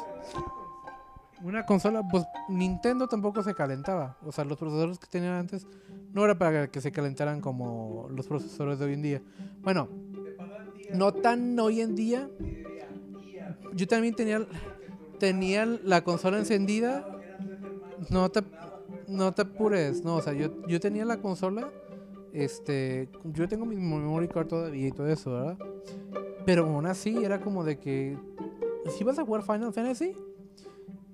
Una consola, pues Nintendo tampoco se calentaba. O sea, los procesadores que tenían antes no era para que se calentaran como los procesadores de hoy en día. Bueno, no tan hoy en día. Yo también tenía, tenía la consola encendida no te, no te apures, no, o sea, yo, yo tenía la consola, este, yo tengo mi memory card todavía y todo eso, ¿verdad? Pero aún así era como de que, si ibas a jugar Final Fantasy,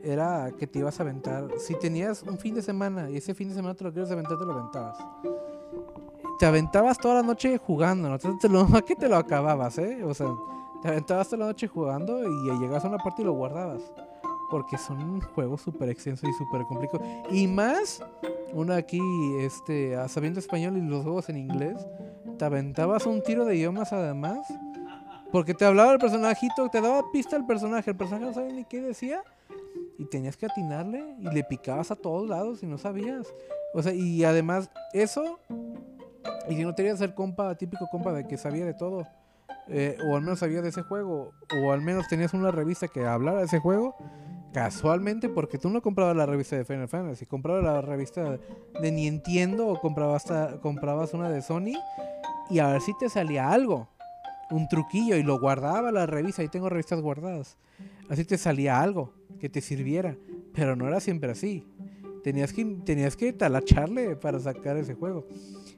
era que te ibas a aventar, si tenías un fin de semana y ese fin de semana te lo quieres aventar, te lo aventabas. Te aventabas toda la noche jugando, no te, lo, que te lo acababas, ¿eh? O sea, te aventabas toda la noche jugando y llegabas a una parte y lo guardabas. Porque son un juego súper extenso y súper complicado. Y más, uno aquí, este, sabiendo español y los juegos en inglés, te aventabas un tiro de idiomas además. Porque te hablaba el personajito, te daba pista al personaje, el personaje no sabía ni qué decía. Y tenías que atinarle y le picabas a todos lados y no sabías. O sea, y además, eso. Y si no tenías el compa, típico compa de que sabía de todo. eh, o al menos sabía de ese juego. O al menos tenías una revista que hablara de ese juego. Casualmente, porque tú no comprabas la revista de Final Fantasy, comprabas la revista de Nintendo o comprabas, comprabas una de Sony y a ver si te salía algo, un truquillo y lo guardaba la revista, ahí tengo revistas guardadas, así te salía algo que te sirviera, pero no era siempre así, tenías que, tenías que talacharle para sacar ese juego.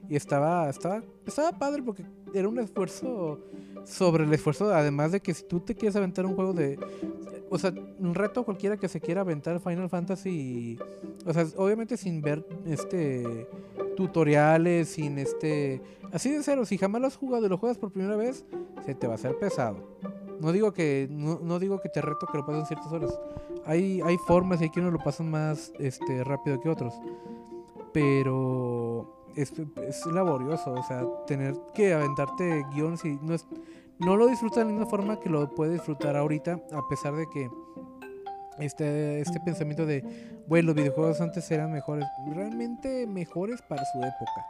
Y estaba, estaba, estaba padre porque era un esfuerzo sobre el esfuerzo, además de que si tú te quieres aventar un juego de o sea, un reto cualquiera que se quiera aventar Final Fantasy, o sea, obviamente sin ver este tutoriales, sin este así de cero, si jamás lo has jugado y lo juegas por primera vez, se te va a hacer pesado. No digo que no, no digo que te reto que lo pases en ciertas horas. Hay hay formas y hay quienes lo pasan más este rápido que otros. Pero es, es laborioso, o sea, tener que aventarte guiones y no es no lo disfruta de la misma forma que lo puede disfrutar ahorita, a pesar de que este, este pensamiento de, bueno, los videojuegos antes eran mejores, realmente mejores para su época.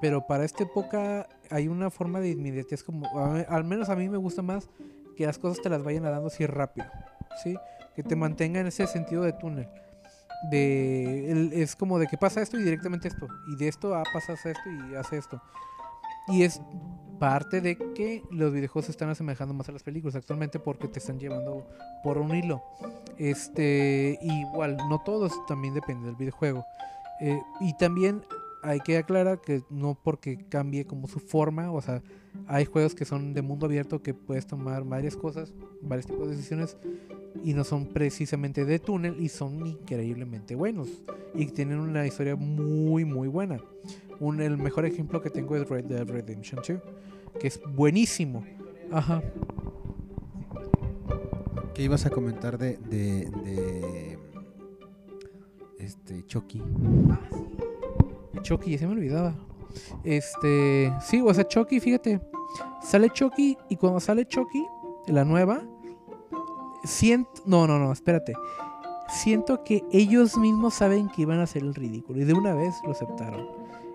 Pero para esta época hay una forma de inmediatez como, al menos a mí me gusta más que las cosas te las vayan dando así rápido, ¿sí? Que te mantenga en ese sentido de túnel. De, el- es como de que pasa esto y directamente esto. Y de esto a pasas esto y hace esto. Y es parte de que los videojuegos se están asemejando más a las películas actualmente porque te están llevando por un hilo. Este, igual, no todos también depende del videojuego. Eh, y también hay que aclarar que no porque cambie como su forma, o sea, hay juegos que son de mundo abierto que puedes tomar varias cosas, varios tipos de decisiones y no son precisamente de túnel y son increíblemente buenos y tienen una historia muy muy buena. Un, el mejor ejemplo que tengo es Red Dead Redemption 2, que es buenísimo. Ajá. ¿Qué ibas a comentar de, de, de este Chucky? Chucky, ya se me olvidaba. Este, sí, o sea, Chucky, fíjate, sale Chucky y cuando sale Chucky, la nueva, siento, no, no, no, espérate. Siento que ellos mismos saben que iban a hacer el ridículo y de una vez lo aceptaron.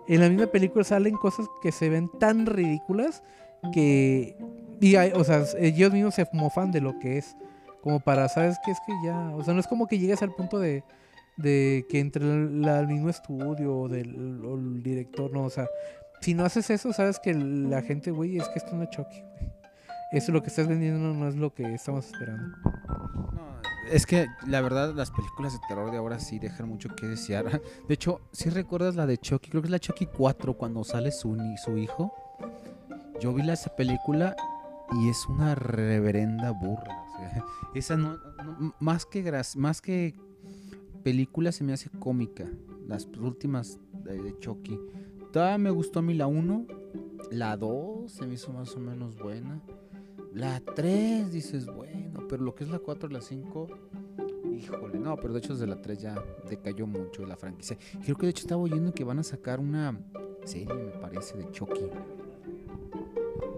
En la misma película salen cosas que se ven tan ridículas que. Y hay- o sea, ellos mismos se mofan de lo que es. Como para, ¿sabes qué? Es que ya. O sea, no es como que llegues al punto de. De que entre la- el mismo estudio o del director, no, o sea, si no haces eso, sabes que la gente, güey, es que esto no Chucky, güey. Eso lo que estás vendiendo no es lo que estamos esperando. No, es que la verdad las películas de terror de ahora sí dejan mucho que desear. De hecho, si recuerdas la de Chucky, creo que es la Chucky 4 cuando sale su, su hijo. Yo vi la, esa película y es una reverenda burla. esa no, más que más que película se me hace cómica. Las últimas de, de Chucky. Todavía me gustó a mí la 1. La 2 se me hizo más o menos buena. La 3 dices, bueno, pero lo que es la 4 y la 5, híjole, no, pero de hecho desde la 3 ya decayó mucho la franquicia. Creo que de hecho estaba oyendo que van a sacar una serie, me parece, de Chucky.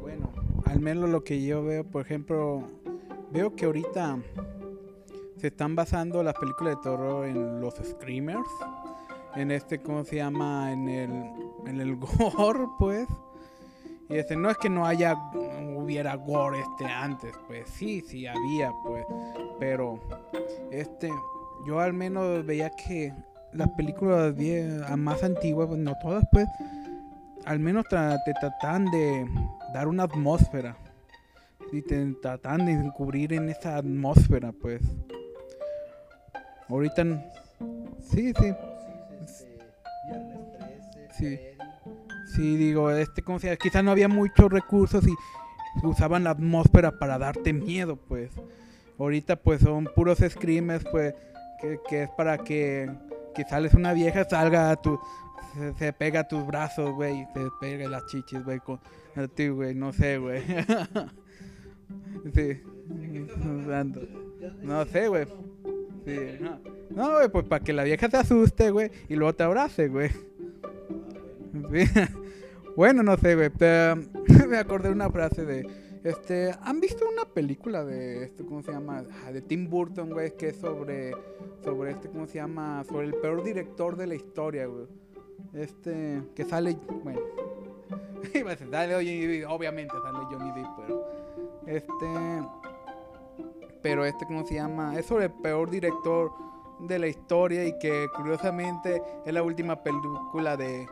Bueno, al menos lo que yo veo, por ejemplo, veo que ahorita se están basando las películas de terror en los screamers, en este, ¿cómo se llama? En el, en el gore, pues. Y este, no es que no haya, hubiera gore este antes, pues sí, sí había, pues. Pero, este, yo al menos veía que las películas más antiguas, pues, no todas, pues, al menos tra- te tratan de dar una atmósfera. Y te tratan de encubrir en esa atmósfera, pues. Ahorita. Sí, sí. Sí. Sí, digo, este, como sea, quizás no había muchos recursos y usaban la atmósfera para darte miedo, pues. Ahorita, pues, son puros screamers, pues, que, es para que, que sales una vieja, salga a tu, se, se pega a tus brazos, güey, se pega las chichis, güey, con a ti, güey, no sé, güey. sí. No sé, güey. Sí. No, güey, pues para que la vieja se asuste, güey, y luego te abrace, güey. Bueno, no sé, me acordé de una frase de, este, ¿han visto una película de esto, cómo se llama? Ah, De Tim Burton, güey, que es sobre, sobre este, ¿cómo se llama? Sobre el peor director de la historia, güey. Este, que sale, bueno, sale obviamente sale Johnny Depp, pero, este, pero este, ¿cómo se llama? Es sobre el peor director de la historia y que curiosamente es la última película de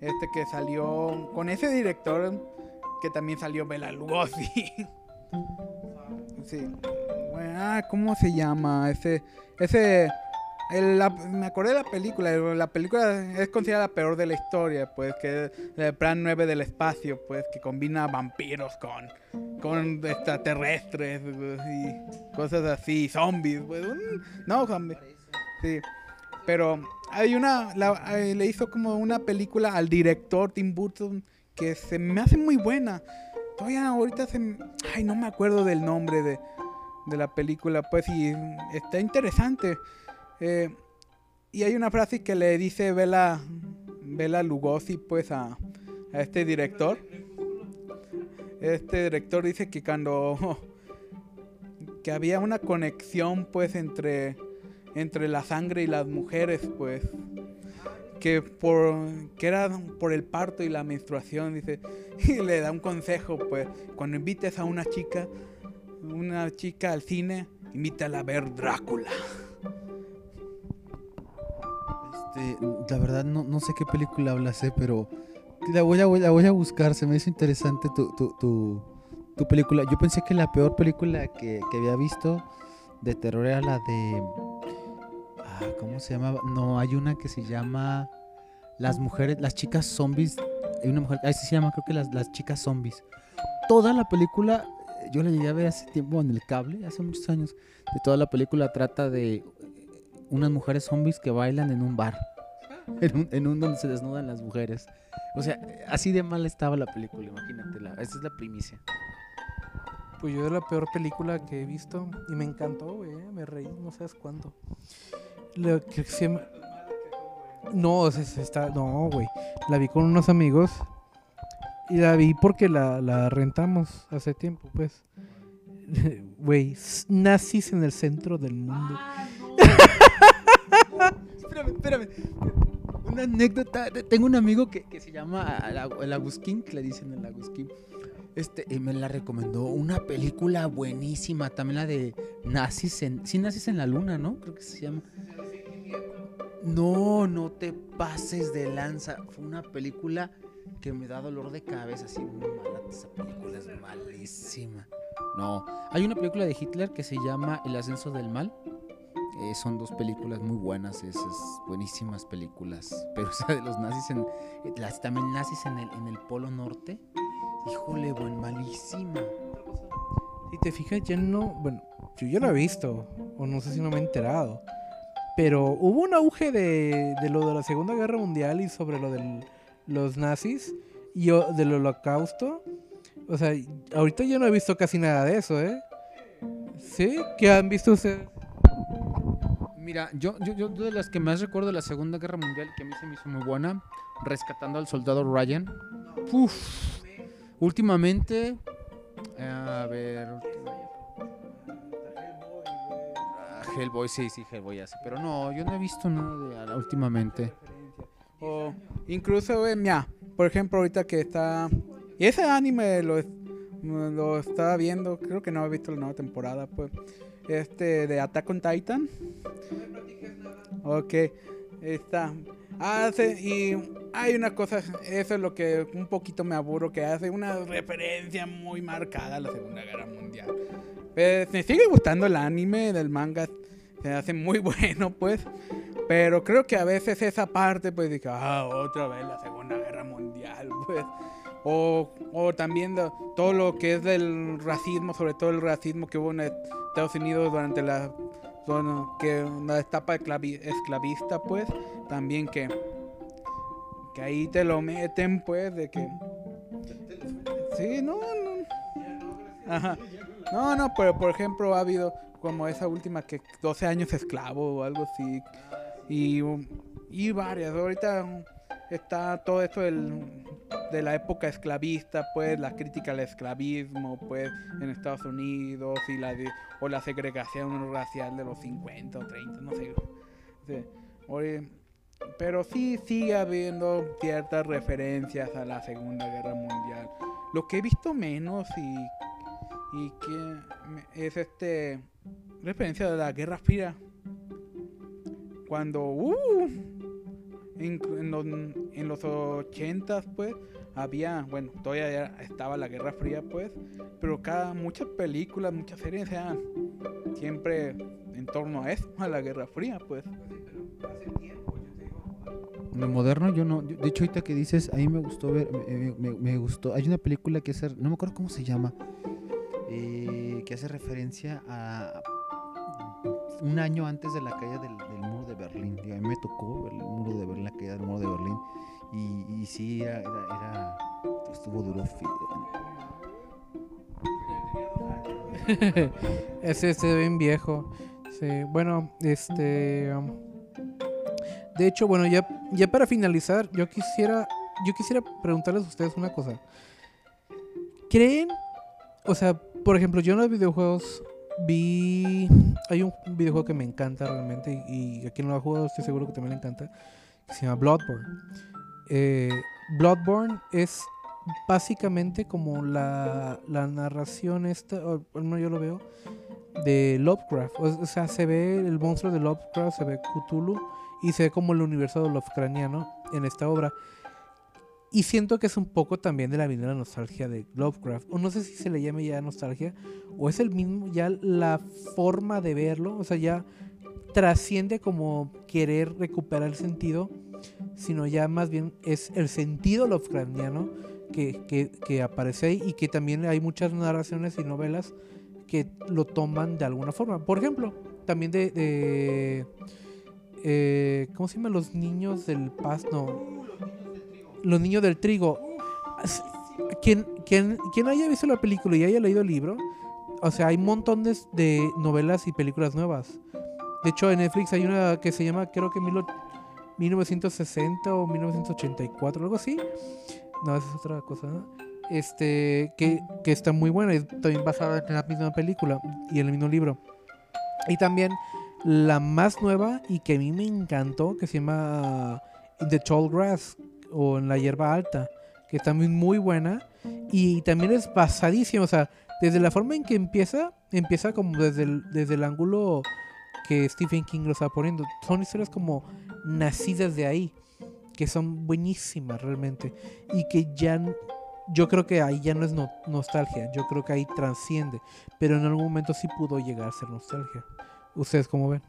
este que salió con ese director que también salió Bela Lugosi. sí. Bueno, ah, ¿cómo se llama? Ese ese la- me acordé de la película, la película es considerada la peor de la historia, pues que es el plan 9 del espacio, pues que combina vampiros con con extraterrestres y cosas así, zombies, pues, no zombies. Sí. Pero hay una eh, le hizo como una película al director Tim Burton que se me hace muy buena. Todavía ahorita se ay, no me acuerdo del nombre de, de la película, pues y está interesante. Eh, y hay una frase que le dice Bela Lugosi pues a, a este director. Este director dice que cuando que había una conexión pues entre entre la sangre y las mujeres pues que por que era por el parto y la menstruación dice y le da un consejo pues cuando invites a una chica una chica al cine invítala a ver Drácula Este, la verdad no, no sé qué película hablas, eh, pero la voy, a, la voy a buscar, se me hizo interesante tu, tu, tu, tu película. Yo pensé que la peor película que, que había visto de terror era la de... ¿Cómo se llamaba? No, hay una que se llama Las mujeres, las chicas zombies. Hay una mujer, ahí se llama creo que las, las chicas zombies. Toda la película, eh, yo la llegué a ver hace tiempo en el cable, hace muchos años. De toda la película trata de unas mujeres zombies que bailan en un bar. En un, en un donde se desnudan las mujeres. O sea, así de mal estaba la película, imagínate. La, esa es la primicia. Pues yo es la peor película que he visto y me encantó, güey. eh, Me reí, no sabes cuánto. Lo que se llama- No, o sea, se está... No, güey. La vi con unos amigos y la vi porque la, la rentamos hace tiempo, pues. Güey, nazis en el centro del mundo. Espérame, espérame. Una anécdota. te- Tengo un amigo que, que se llama el Agu- el Agustín, que le dicen el Agustín. Este, y me la recomendó una película buenísima, también la de Nazis en, sí, Nazis en la Luna, ¿no? Creo que se llama. No, no te pases de lanza. Fue una película que me da dolor de cabeza, así muy mala. Esa película es malísima. No, hay una película de Hitler que se llama El ascenso del mal. Eh, son dos películas muy buenas, esas buenísimas películas. Pero esa de los nazis en. Las también nazis en el, en el Polo Norte. Híjole, buen malísima. Si te fijas, ya no. Bueno, yo ya lo he visto. O no sé si no me he enterado. Pero hubo un auge de, de lo de la Segunda Guerra Mundial y sobre lo de los nazis y o- del holocausto. O sea, ahorita yo no he visto casi nada de eso, ¿eh? ¿Sí? ¿Qué han visto ustedes? Mira, yo, yo, yo de las que más recuerdo de la Segunda Guerra Mundial, que a mí se me hizo muy buena, Rescatando al Soldado Ryan. Uf, últimamente, a ver, Hellboy, sí, sí, Hellboy hace, pero no, yo no he visto nada de ah, últimamente. O incluso, eh, mira, por ejemplo, ahorita que está... Y ese anime lo, lo estaba viendo, creo que no he visto la nueva temporada, pues. Este, de Attack on Titan. Ok, está. Hace, y hay una cosa, eso es lo que un poquito me aburro, que hace una referencia muy marcada a la Segunda Guerra Mundial. Pues, me sigue gustando el anime del manga, se hace muy bueno, pues. Pero creo que a veces esa parte, pues, dije, ah, otra vez la Segunda Guerra Mundial, pues. O, o también de- todo lo que es del racismo, sobre todo el racismo que hubo en Estados Unidos durante la, bueno, que la etapa esclavi- esclavista, pues. También que, que ahí te lo meten, pues, de que... Sí, no, no. Ajá. No, no, pero por ejemplo ha habido como esa última que 12 años esclavo o algo así. Y, y varias. Ahorita está todo esto del- de la época esclavista, pues la crítica al esclavismo, pues en Estados Unidos y la o la segregación racial de los 50 o 30, no sé. Pero sí sigue habiendo ciertas referencias a la Segunda Guerra Mundial. Lo que he visto menos y, y que es este referencia de la Guerra Fría. Cuando uh, en, en los, en los 80 pues había, bueno, todavía estaba la Guerra Fría pues, pero cada muchas películas, muchas series eran siempre en torno a eso, a la Guerra Fría pues. Lo moderno, yo no. de hecho, ahorita que dices, a mí me gustó ver. Me, me- me gustó. Hay una película que hace. No me acuerdo cómo se llama. Eh, que hace referencia a. Un año antes de la caída del, muro de Berlín. Y a mí me tocó el muro de Berlín, la caída del muro de Berlín. Y, sí, era, Estuvo duro. Ese se bien viejo. Sí, bueno, este. de hecho, bueno, ya, ya para finalizar, yo quisiera. Yo quisiera preguntarles a ustedes una cosa. ¿Creen? O sea, por ejemplo, yo en los videojuegos vi. Hay un videojuego que me encanta realmente. Y, a quien lo ha jugado estoy seguro que también le encanta. Que se llama Bloodborne. Eh, Bloodborne es básicamente como la, la narración esta, o al menos yo lo veo, de Lovecraft. O, sea, se ve el monstruo de Lovecraft, se ve Cthulhu y se ve como el universo de Lovecraftiano en esta obra. Y siento que es un poco también de la la nostalgia de Lovecraft. O no sé si se le llame ya nostalgia, o es el mismo, ya la forma de verlo, o sea, ya trasciende como querer recuperar el sentido, sino ya más bien es el sentido Lovecraftiano que, que, que aparece ahí y que también hay muchas narraciones y novelas que lo toman de alguna forma. Por ejemplo, también de... eh, ¿Cómo se llama? Los niños del pasto. No. Los niños del trigo. Quien, quien, quien haya visto la película y haya leído el libro, o sea, hay montones de novelas y películas nuevas. De hecho, en Netflix hay una que se llama, creo que mil o- 1960 o 1984, algo así. No, esa es otra cosa. ¿no? Este, que, que está muy buena, es también basada en la misma película y en el mismo libro. Y también la más nueva y que a mí me encantó, que se llama In the Tall Grass o en La Hierba Alta, que también muy buena y también es basadísima, o sea, desde la forma en que empieza, empieza como desde el, desde el ángulo que Stephen King lo está poniendo. Son historias como nacidas de ahí, que son buenísimas realmente y que ya yo creo que ahí ya no es no- nostalgia, yo creo que ahí transciende, pero en algún momento sí pudo llegar a ser nostalgia. ¿Ustedes cómo ven?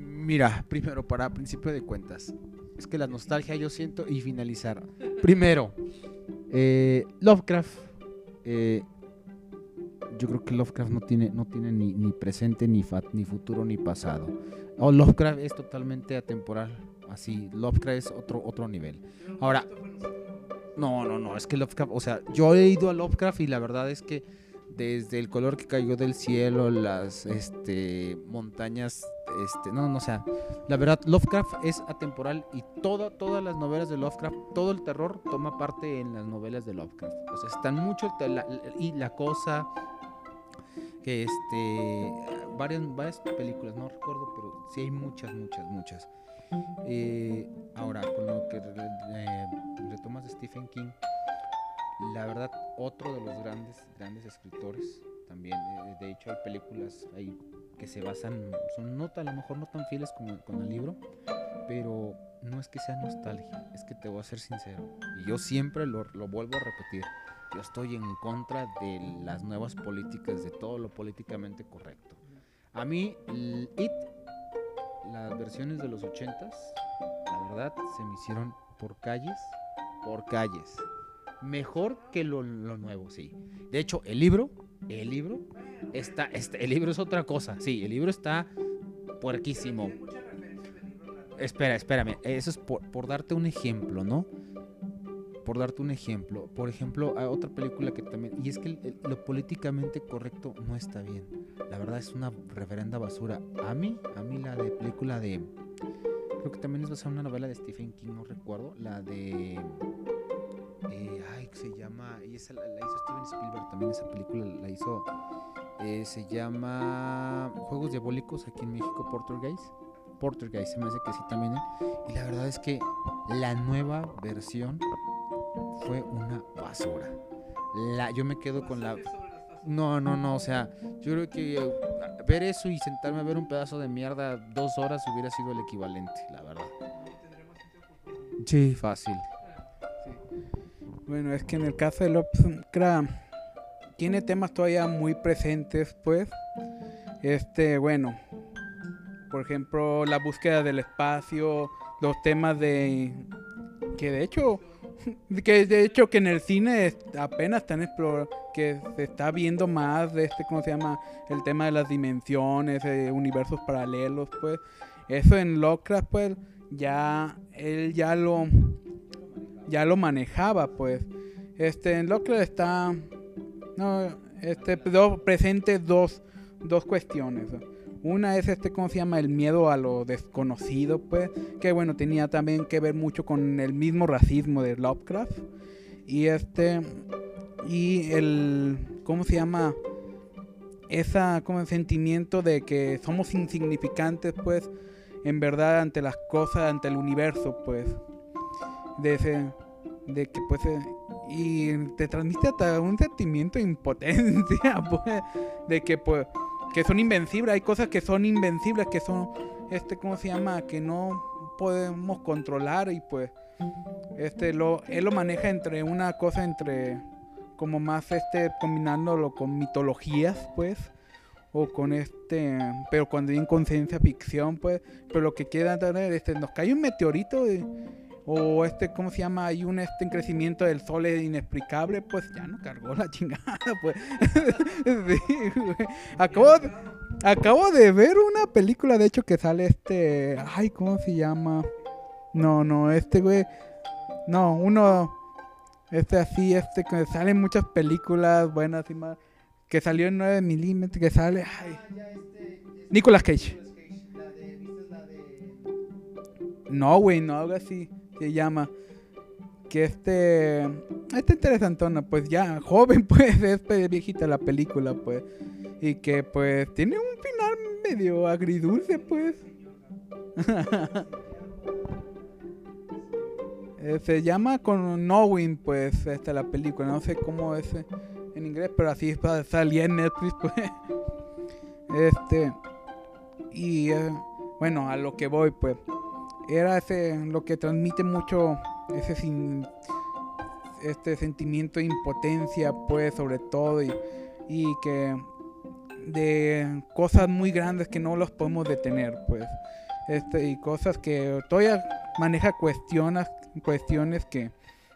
Mira, primero, para principio de cuentas, es que la nostalgia yo siento y finalizar. Primero, eh, Lovecraft. eh, yo creo que Lovecraft no tiene, no tiene ni, presente, ni, futuro, ni pasado. O Lovecraft es totalmente atemporal. Así, Lovecraft es otro, otro nivel. Ahora, no, no, no, es que Lovecraft, o sea, yo he ido a Lovecraft y la verdad es que desde el color que cayó del cielo, las este, montañas, este, no, no, o sea, la verdad, Lovecraft es atemporal y toda, todas las novelas de Lovecraft, todo el terror toma parte en las novelas de Lovecraft. O sea, están mucho, y la cosa, que este, varias, varias películas, no recuerdo, pero sí hay muchas, muchas, muchas. Eh, ahora, con lo que re- retomas de Stephen King, la verdad, otro de los grandes, grandes escritores también. eh, de hecho, hay películas ahí que se basan, son no, a lo mejor no tan fieles como con el libro, pero no es que sea nostalgia, es que te voy a ser sincero. Y yo siempre lo, lo vuelvo a repetir. Yo estoy en contra de las nuevas políticas, de todo lo políticamente correcto. A mí, It, las versiones de los ochentas, la verdad, se me hicieron por calles, por calles. Mejor que lo, lo nuevo, sí. De hecho, el libro, el libro, está, este, el libro es otra cosa. Sí, el libro está puerquísimo. Espera, espérame. Eso es por, por darte un ejemplo, ¿no? Por darte un ejemplo. Por ejemplo, otra película que también... Y es que lo políticamente correcto no está bien. La verdad es una reverenda basura. A mí, a mí la de película de... Creo que también es basada una novela de Stephen King, no recuerdo. La de... eh, ay, se llama... Y esa la, la hizo Steven Spielberg también. Esa película la hizo... eh, se llama Juegos Diabólicos aquí en México, Portergeist. Portergeist, se me hace que sí también. ¿eh? Y la verdad es que la nueva versión fue una basura. La, yo me quedo con la... No, no, no, o sea, yo creo que ver eso y sentarme a ver un pedazo de mierda dos horas hubiera sido el equivalente, la verdad. Sí, fácil. Bueno, es que en el caso de Lovecraft tiene temas todavía muy presentes, pues. Este, bueno, por ejemplo, la búsqueda del espacio, los temas de que de hecho que de hecho que en el cine apenas están explorando que se está viendo más de este cómo se llama el tema de las dimensiones eh, universos paralelos pues eso en Lovecraft pues ya él ya lo ya lo manejaba pues este en Lovecraft está no este presente dos dos cuestiones una es este, ¿cómo se llama? El miedo a lo desconocido, pues. Que bueno, tenía también que ver mucho con el mismo racismo de Lovecraft. Y este. Y el. ¿Cómo se llama? Esa como sentimiento de que somos insignificantes, pues. En verdad, ante las cosas, ante el universo, pues. De ese. De que, pues. eh, y te transmite hasta un sentimiento de impotencia, pues. De que, pues que son invencibles, hay cosas que son invencibles, que son, este, ¿cómo se llama? Que no podemos controlar y pues, este, lo, él lo maneja entre una cosa entre, como más, este, combinándolo con mitologías, pues, o con este, pero cuando hay con ciencia ficción, pues, pero lo que queda tener, este, nos cae un meteorito y- o este, ¿cómo se llama? Hay un este en crecimiento del sol es inexplicable, pues ya no cargó la chingada, pues. Sí, güey. Acabo, de- acabo de ver una película, de hecho, que sale este. Ay, ¿cómo se llama? No, no, este güey. No, uno. Este así, este que sale en muchas películas buenas y más. Que salió en 9 milímetros, que sale. Ay. Nicolas Cage. No, güey, no, algo así se llama. Que este. Está interesantona, pues ya, joven, pues, es viejita la película, pues. Y que, pues, tiene un final medio agridulce, pues. Eh, se llama con Knowing, pues, esta la película. No sé cómo es eh, en inglés, pero así salía en Netflix, pues. Este. Y eh, bueno, a lo que voy, pues. Era ese lo que transmite mucho ese sin, este sentimiento de impotencia, pues, sobre todo. Y, y que de cosas muy grandes que no los podemos detener, pues. Este, y cosas que todavía maneja cuestiones, cuestiones que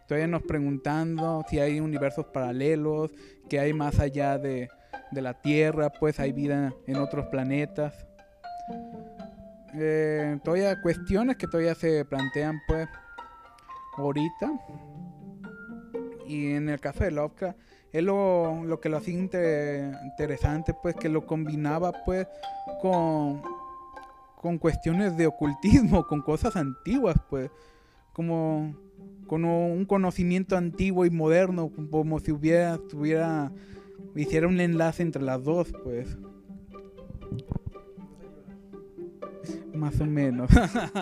todavía nos preguntando si hay universos paralelos, que hay más allá de, de la Tierra, pues hay vida en otros planetas. Eh, todavía cuestiones que todavía se plantean, pues, ahorita. Y en el caso de Lovecraft, es lo, lo que lo hacía inter- interesante, pues, que lo combinaba, pues, con, con cuestiones de ocultismo, con cosas antiguas, pues, como con un conocimiento antiguo y moderno, como si hubiera, tuviera, hiciera un enlace entre las dos, pues. Más o menos.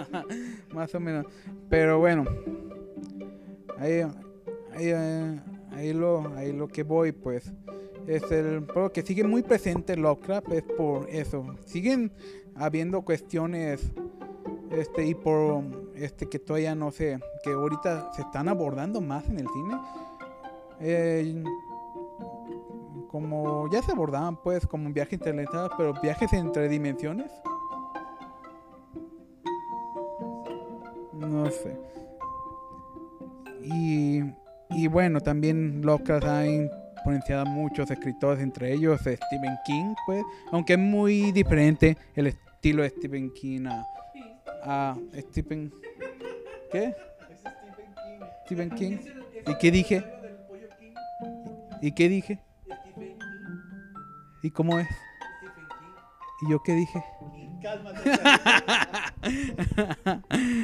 Más o menos. Pero bueno. Ahí, ahí, eh, ahí lo, ahí lo que voy, pues. Es el pero que sigue muy presente Lovecraft es por eso. Siguen habiendo cuestiones este y por este que todavía no sé, que ahorita se están abordando más en el cine. Eh, como ya se abordaban pues como viajes interconectados, pero viajes entre dimensiones. No sé. Y, y bueno, también Lovecraft ha influenciado a muchos escritores, entre ellos Stephen King, pues, aunque es muy diferente el estilo de Stephen King a, a Stephen... ¿Qué? Stephen King. ¿Y qué dije? ¿Y qué dije? ¿Y cómo es? ¿Y yo qué dije?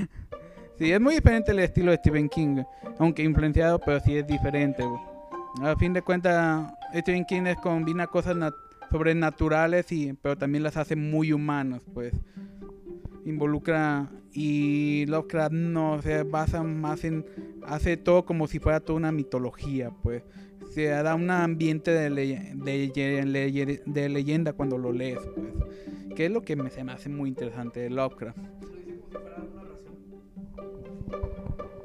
sí, es muy diferente el estilo de Stephen King, aunque influenciado, pero sí es diferente. A fin de cuentas, Stephen King combina cosas nat- sobrenaturales, y, pero también las hace muy humanas, pues. Involucra y Lovecraft no se basa más en hace todo como si fuera toda una mitología, pues. Se da un ambiente de, leye- de, leye- de leyenda cuando lo lees, pues. Que es lo que me, se me hace muy interesante de Lovecraft.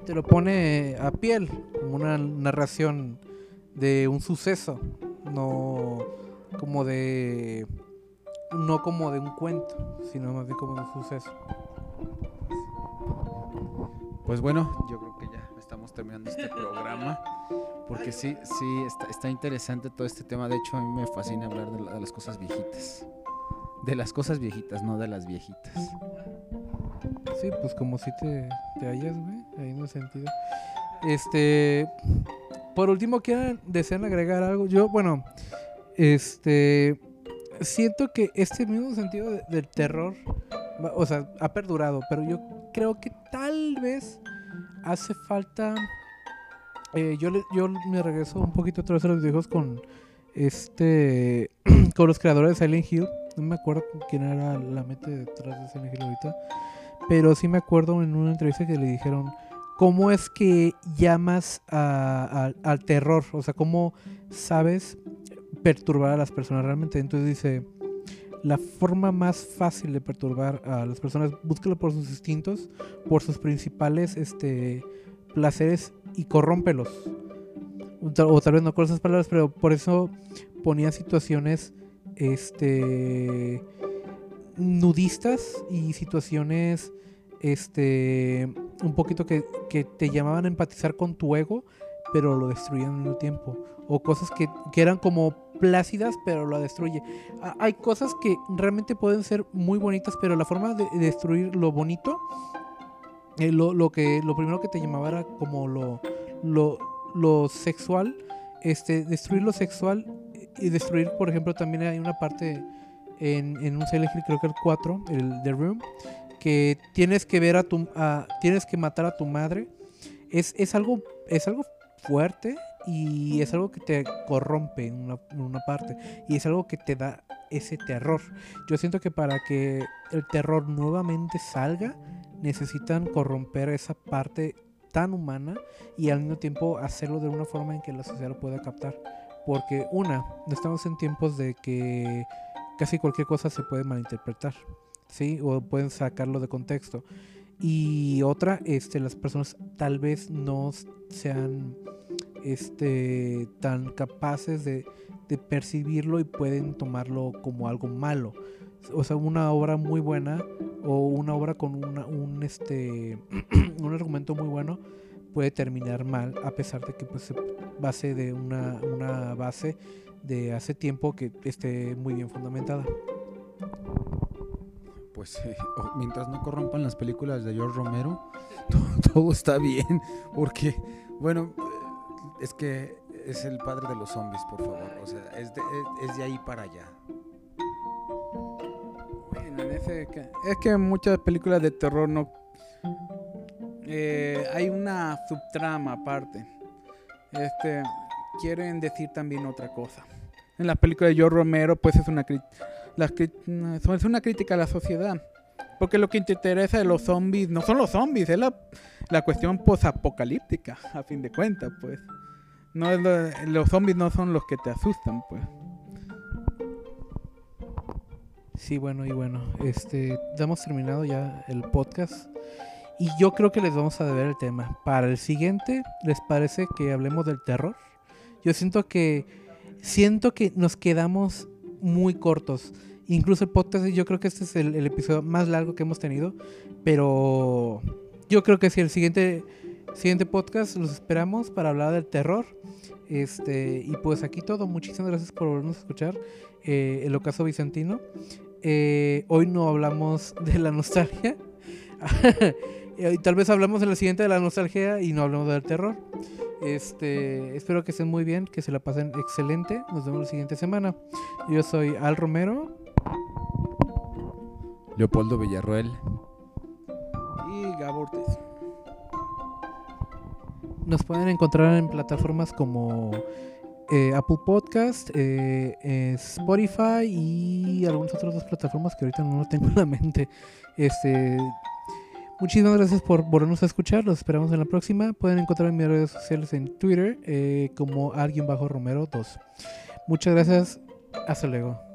Te lo pone a piel, como una narración de un suceso, no como de no como de un cuento, sino más bien como de un suceso. Pues bueno, yo creo que ya estamos terminando este programa. Porque sí, sí, está, está interesante todo este tema. De hecho, a mí me fascina hablar de, la- de las cosas viejitas. De las cosas viejitas, no de las viejitas. Sí, pues como si te, te hallas, güey, ahí el sentido. Este, por último, ¿quieren, desean agregar algo? Yo, bueno, este, siento que este mismo sentido de- del terror, o sea, ha perdurado, pero yo creo que tal vez hace falta, eh, yo, yo me regreso un poquito otra vez a los viejos con este, con los creadores de Silent Hill, no me acuerdo quién era la mente detrás de Silent Hill ahorita. Pero sí me acuerdo en una entrevista que le dijeron, ¿cómo es que llamas a- al terror? O sea, ¿cómo sabes perturbar a las personas realmente? Entonces dice, la forma más fácil de perturbar a las personas, búscalo por sus instintos, por sus principales este, placeres y corrómpelos. O tal- O tal vez no con esas palabras, pero por eso ponía situaciones este nudistas y situaciones este un poquito que, que te llamaban a empatizar con tu ego pero lo destruían al mismo tiempo. O cosas que, que eran como plácidas pero lo destruye. Ha- hay cosas que realmente pueden ser muy bonitas pero la forma de de destruir lo bonito eh, lo, lo que lo primero que te llamaba era como lo lo, lo sexual este destruir lo sexual y destruir por ejemplo también hay una parte en, en un Silent Hill, creo que el 4, el The Room, que tienes que ver a tu a- tienes que matar a tu madre. Es, es algo es algo fuerte y es algo que te corrompe en una, en una parte y es algo que te da ese terror. Yo siento que para que el terror nuevamente salga necesitan corromper esa parte tan humana y al mismo tiempo hacerlo de una forma en que la sociedad lo pueda captar. Porque una, estamos en tiempos de que casi cualquier cosa se puede malinterpretar, ¿sí? O pueden sacarlo de contexto. Y otra, este, las personas tal vez no sean este, tan capaces de, de percibirlo y pueden tomarlo como algo malo. O sea, una obra muy buena o una obra con una, un, este, un argumento muy bueno puede terminar mal a pesar de que pues, se base de una, una base de hace tiempo que esté muy bien fundamentada. Pues eh, mientras no corrompan las películas de George Romero, todo, todo está bien. Porque, bueno, eh, es que es el padre de los zombies, por favor. O sea, es de, es- es de ahí para allá. Bueno, en ese ca- es que en muchas películas de terror no eh, hay una subtrama aparte. Este quieren decir también otra cosa. En las películas de George Romero, pues es una no, es una crítica a la sociedad. Porque lo que te interesa de los zombies no son los zombies, es la, la cuestión posapocalíptica, a fin de cuentas, pues. No es lo- los zombies no son los que te asustan, pues. Sí, bueno, y bueno, este, damos terminado ya el podcast. Y yo creo que les vamos a deber el tema. Para el siguiente, ¿les parece que hablemos del terror? Yo siento que siento que nos quedamos muy cortos. Incluso el podcast, yo creo que este es el, episodio más largo que hemos tenido. Pero yo creo que si el siguiente, siguiente podcast los esperamos para hablar del terror. Este, y pues aquí todo. Muchísimas gracias por volvernos a escuchar. eh, el ocaso vicentino. Eh, hoy no hablamos de la nostalgia. Eh, Tal vez hablamos en la siguiente de la nostalgia y no hablamos del terror. Este, espero que estén muy bien, que se la pasen excelente. Nos vemos la siguiente semana. Yo soy Al Romero. Leopoldo Villarruel. Y Gabo Ortiz. Nos pueden encontrar en plataformas como eh, Apple Podcast, eh, eh, Spotify y algunas otras dos plataformas que ahorita no lo tengo en la mente. Este, muchísimas gracias por volvernos a escuchar. Los esperamos en la próxima. Pueden encontrar en mis redes sociales en Twitter eh, como alguien bajo Romero 2. Muchas gracias. Hasta luego.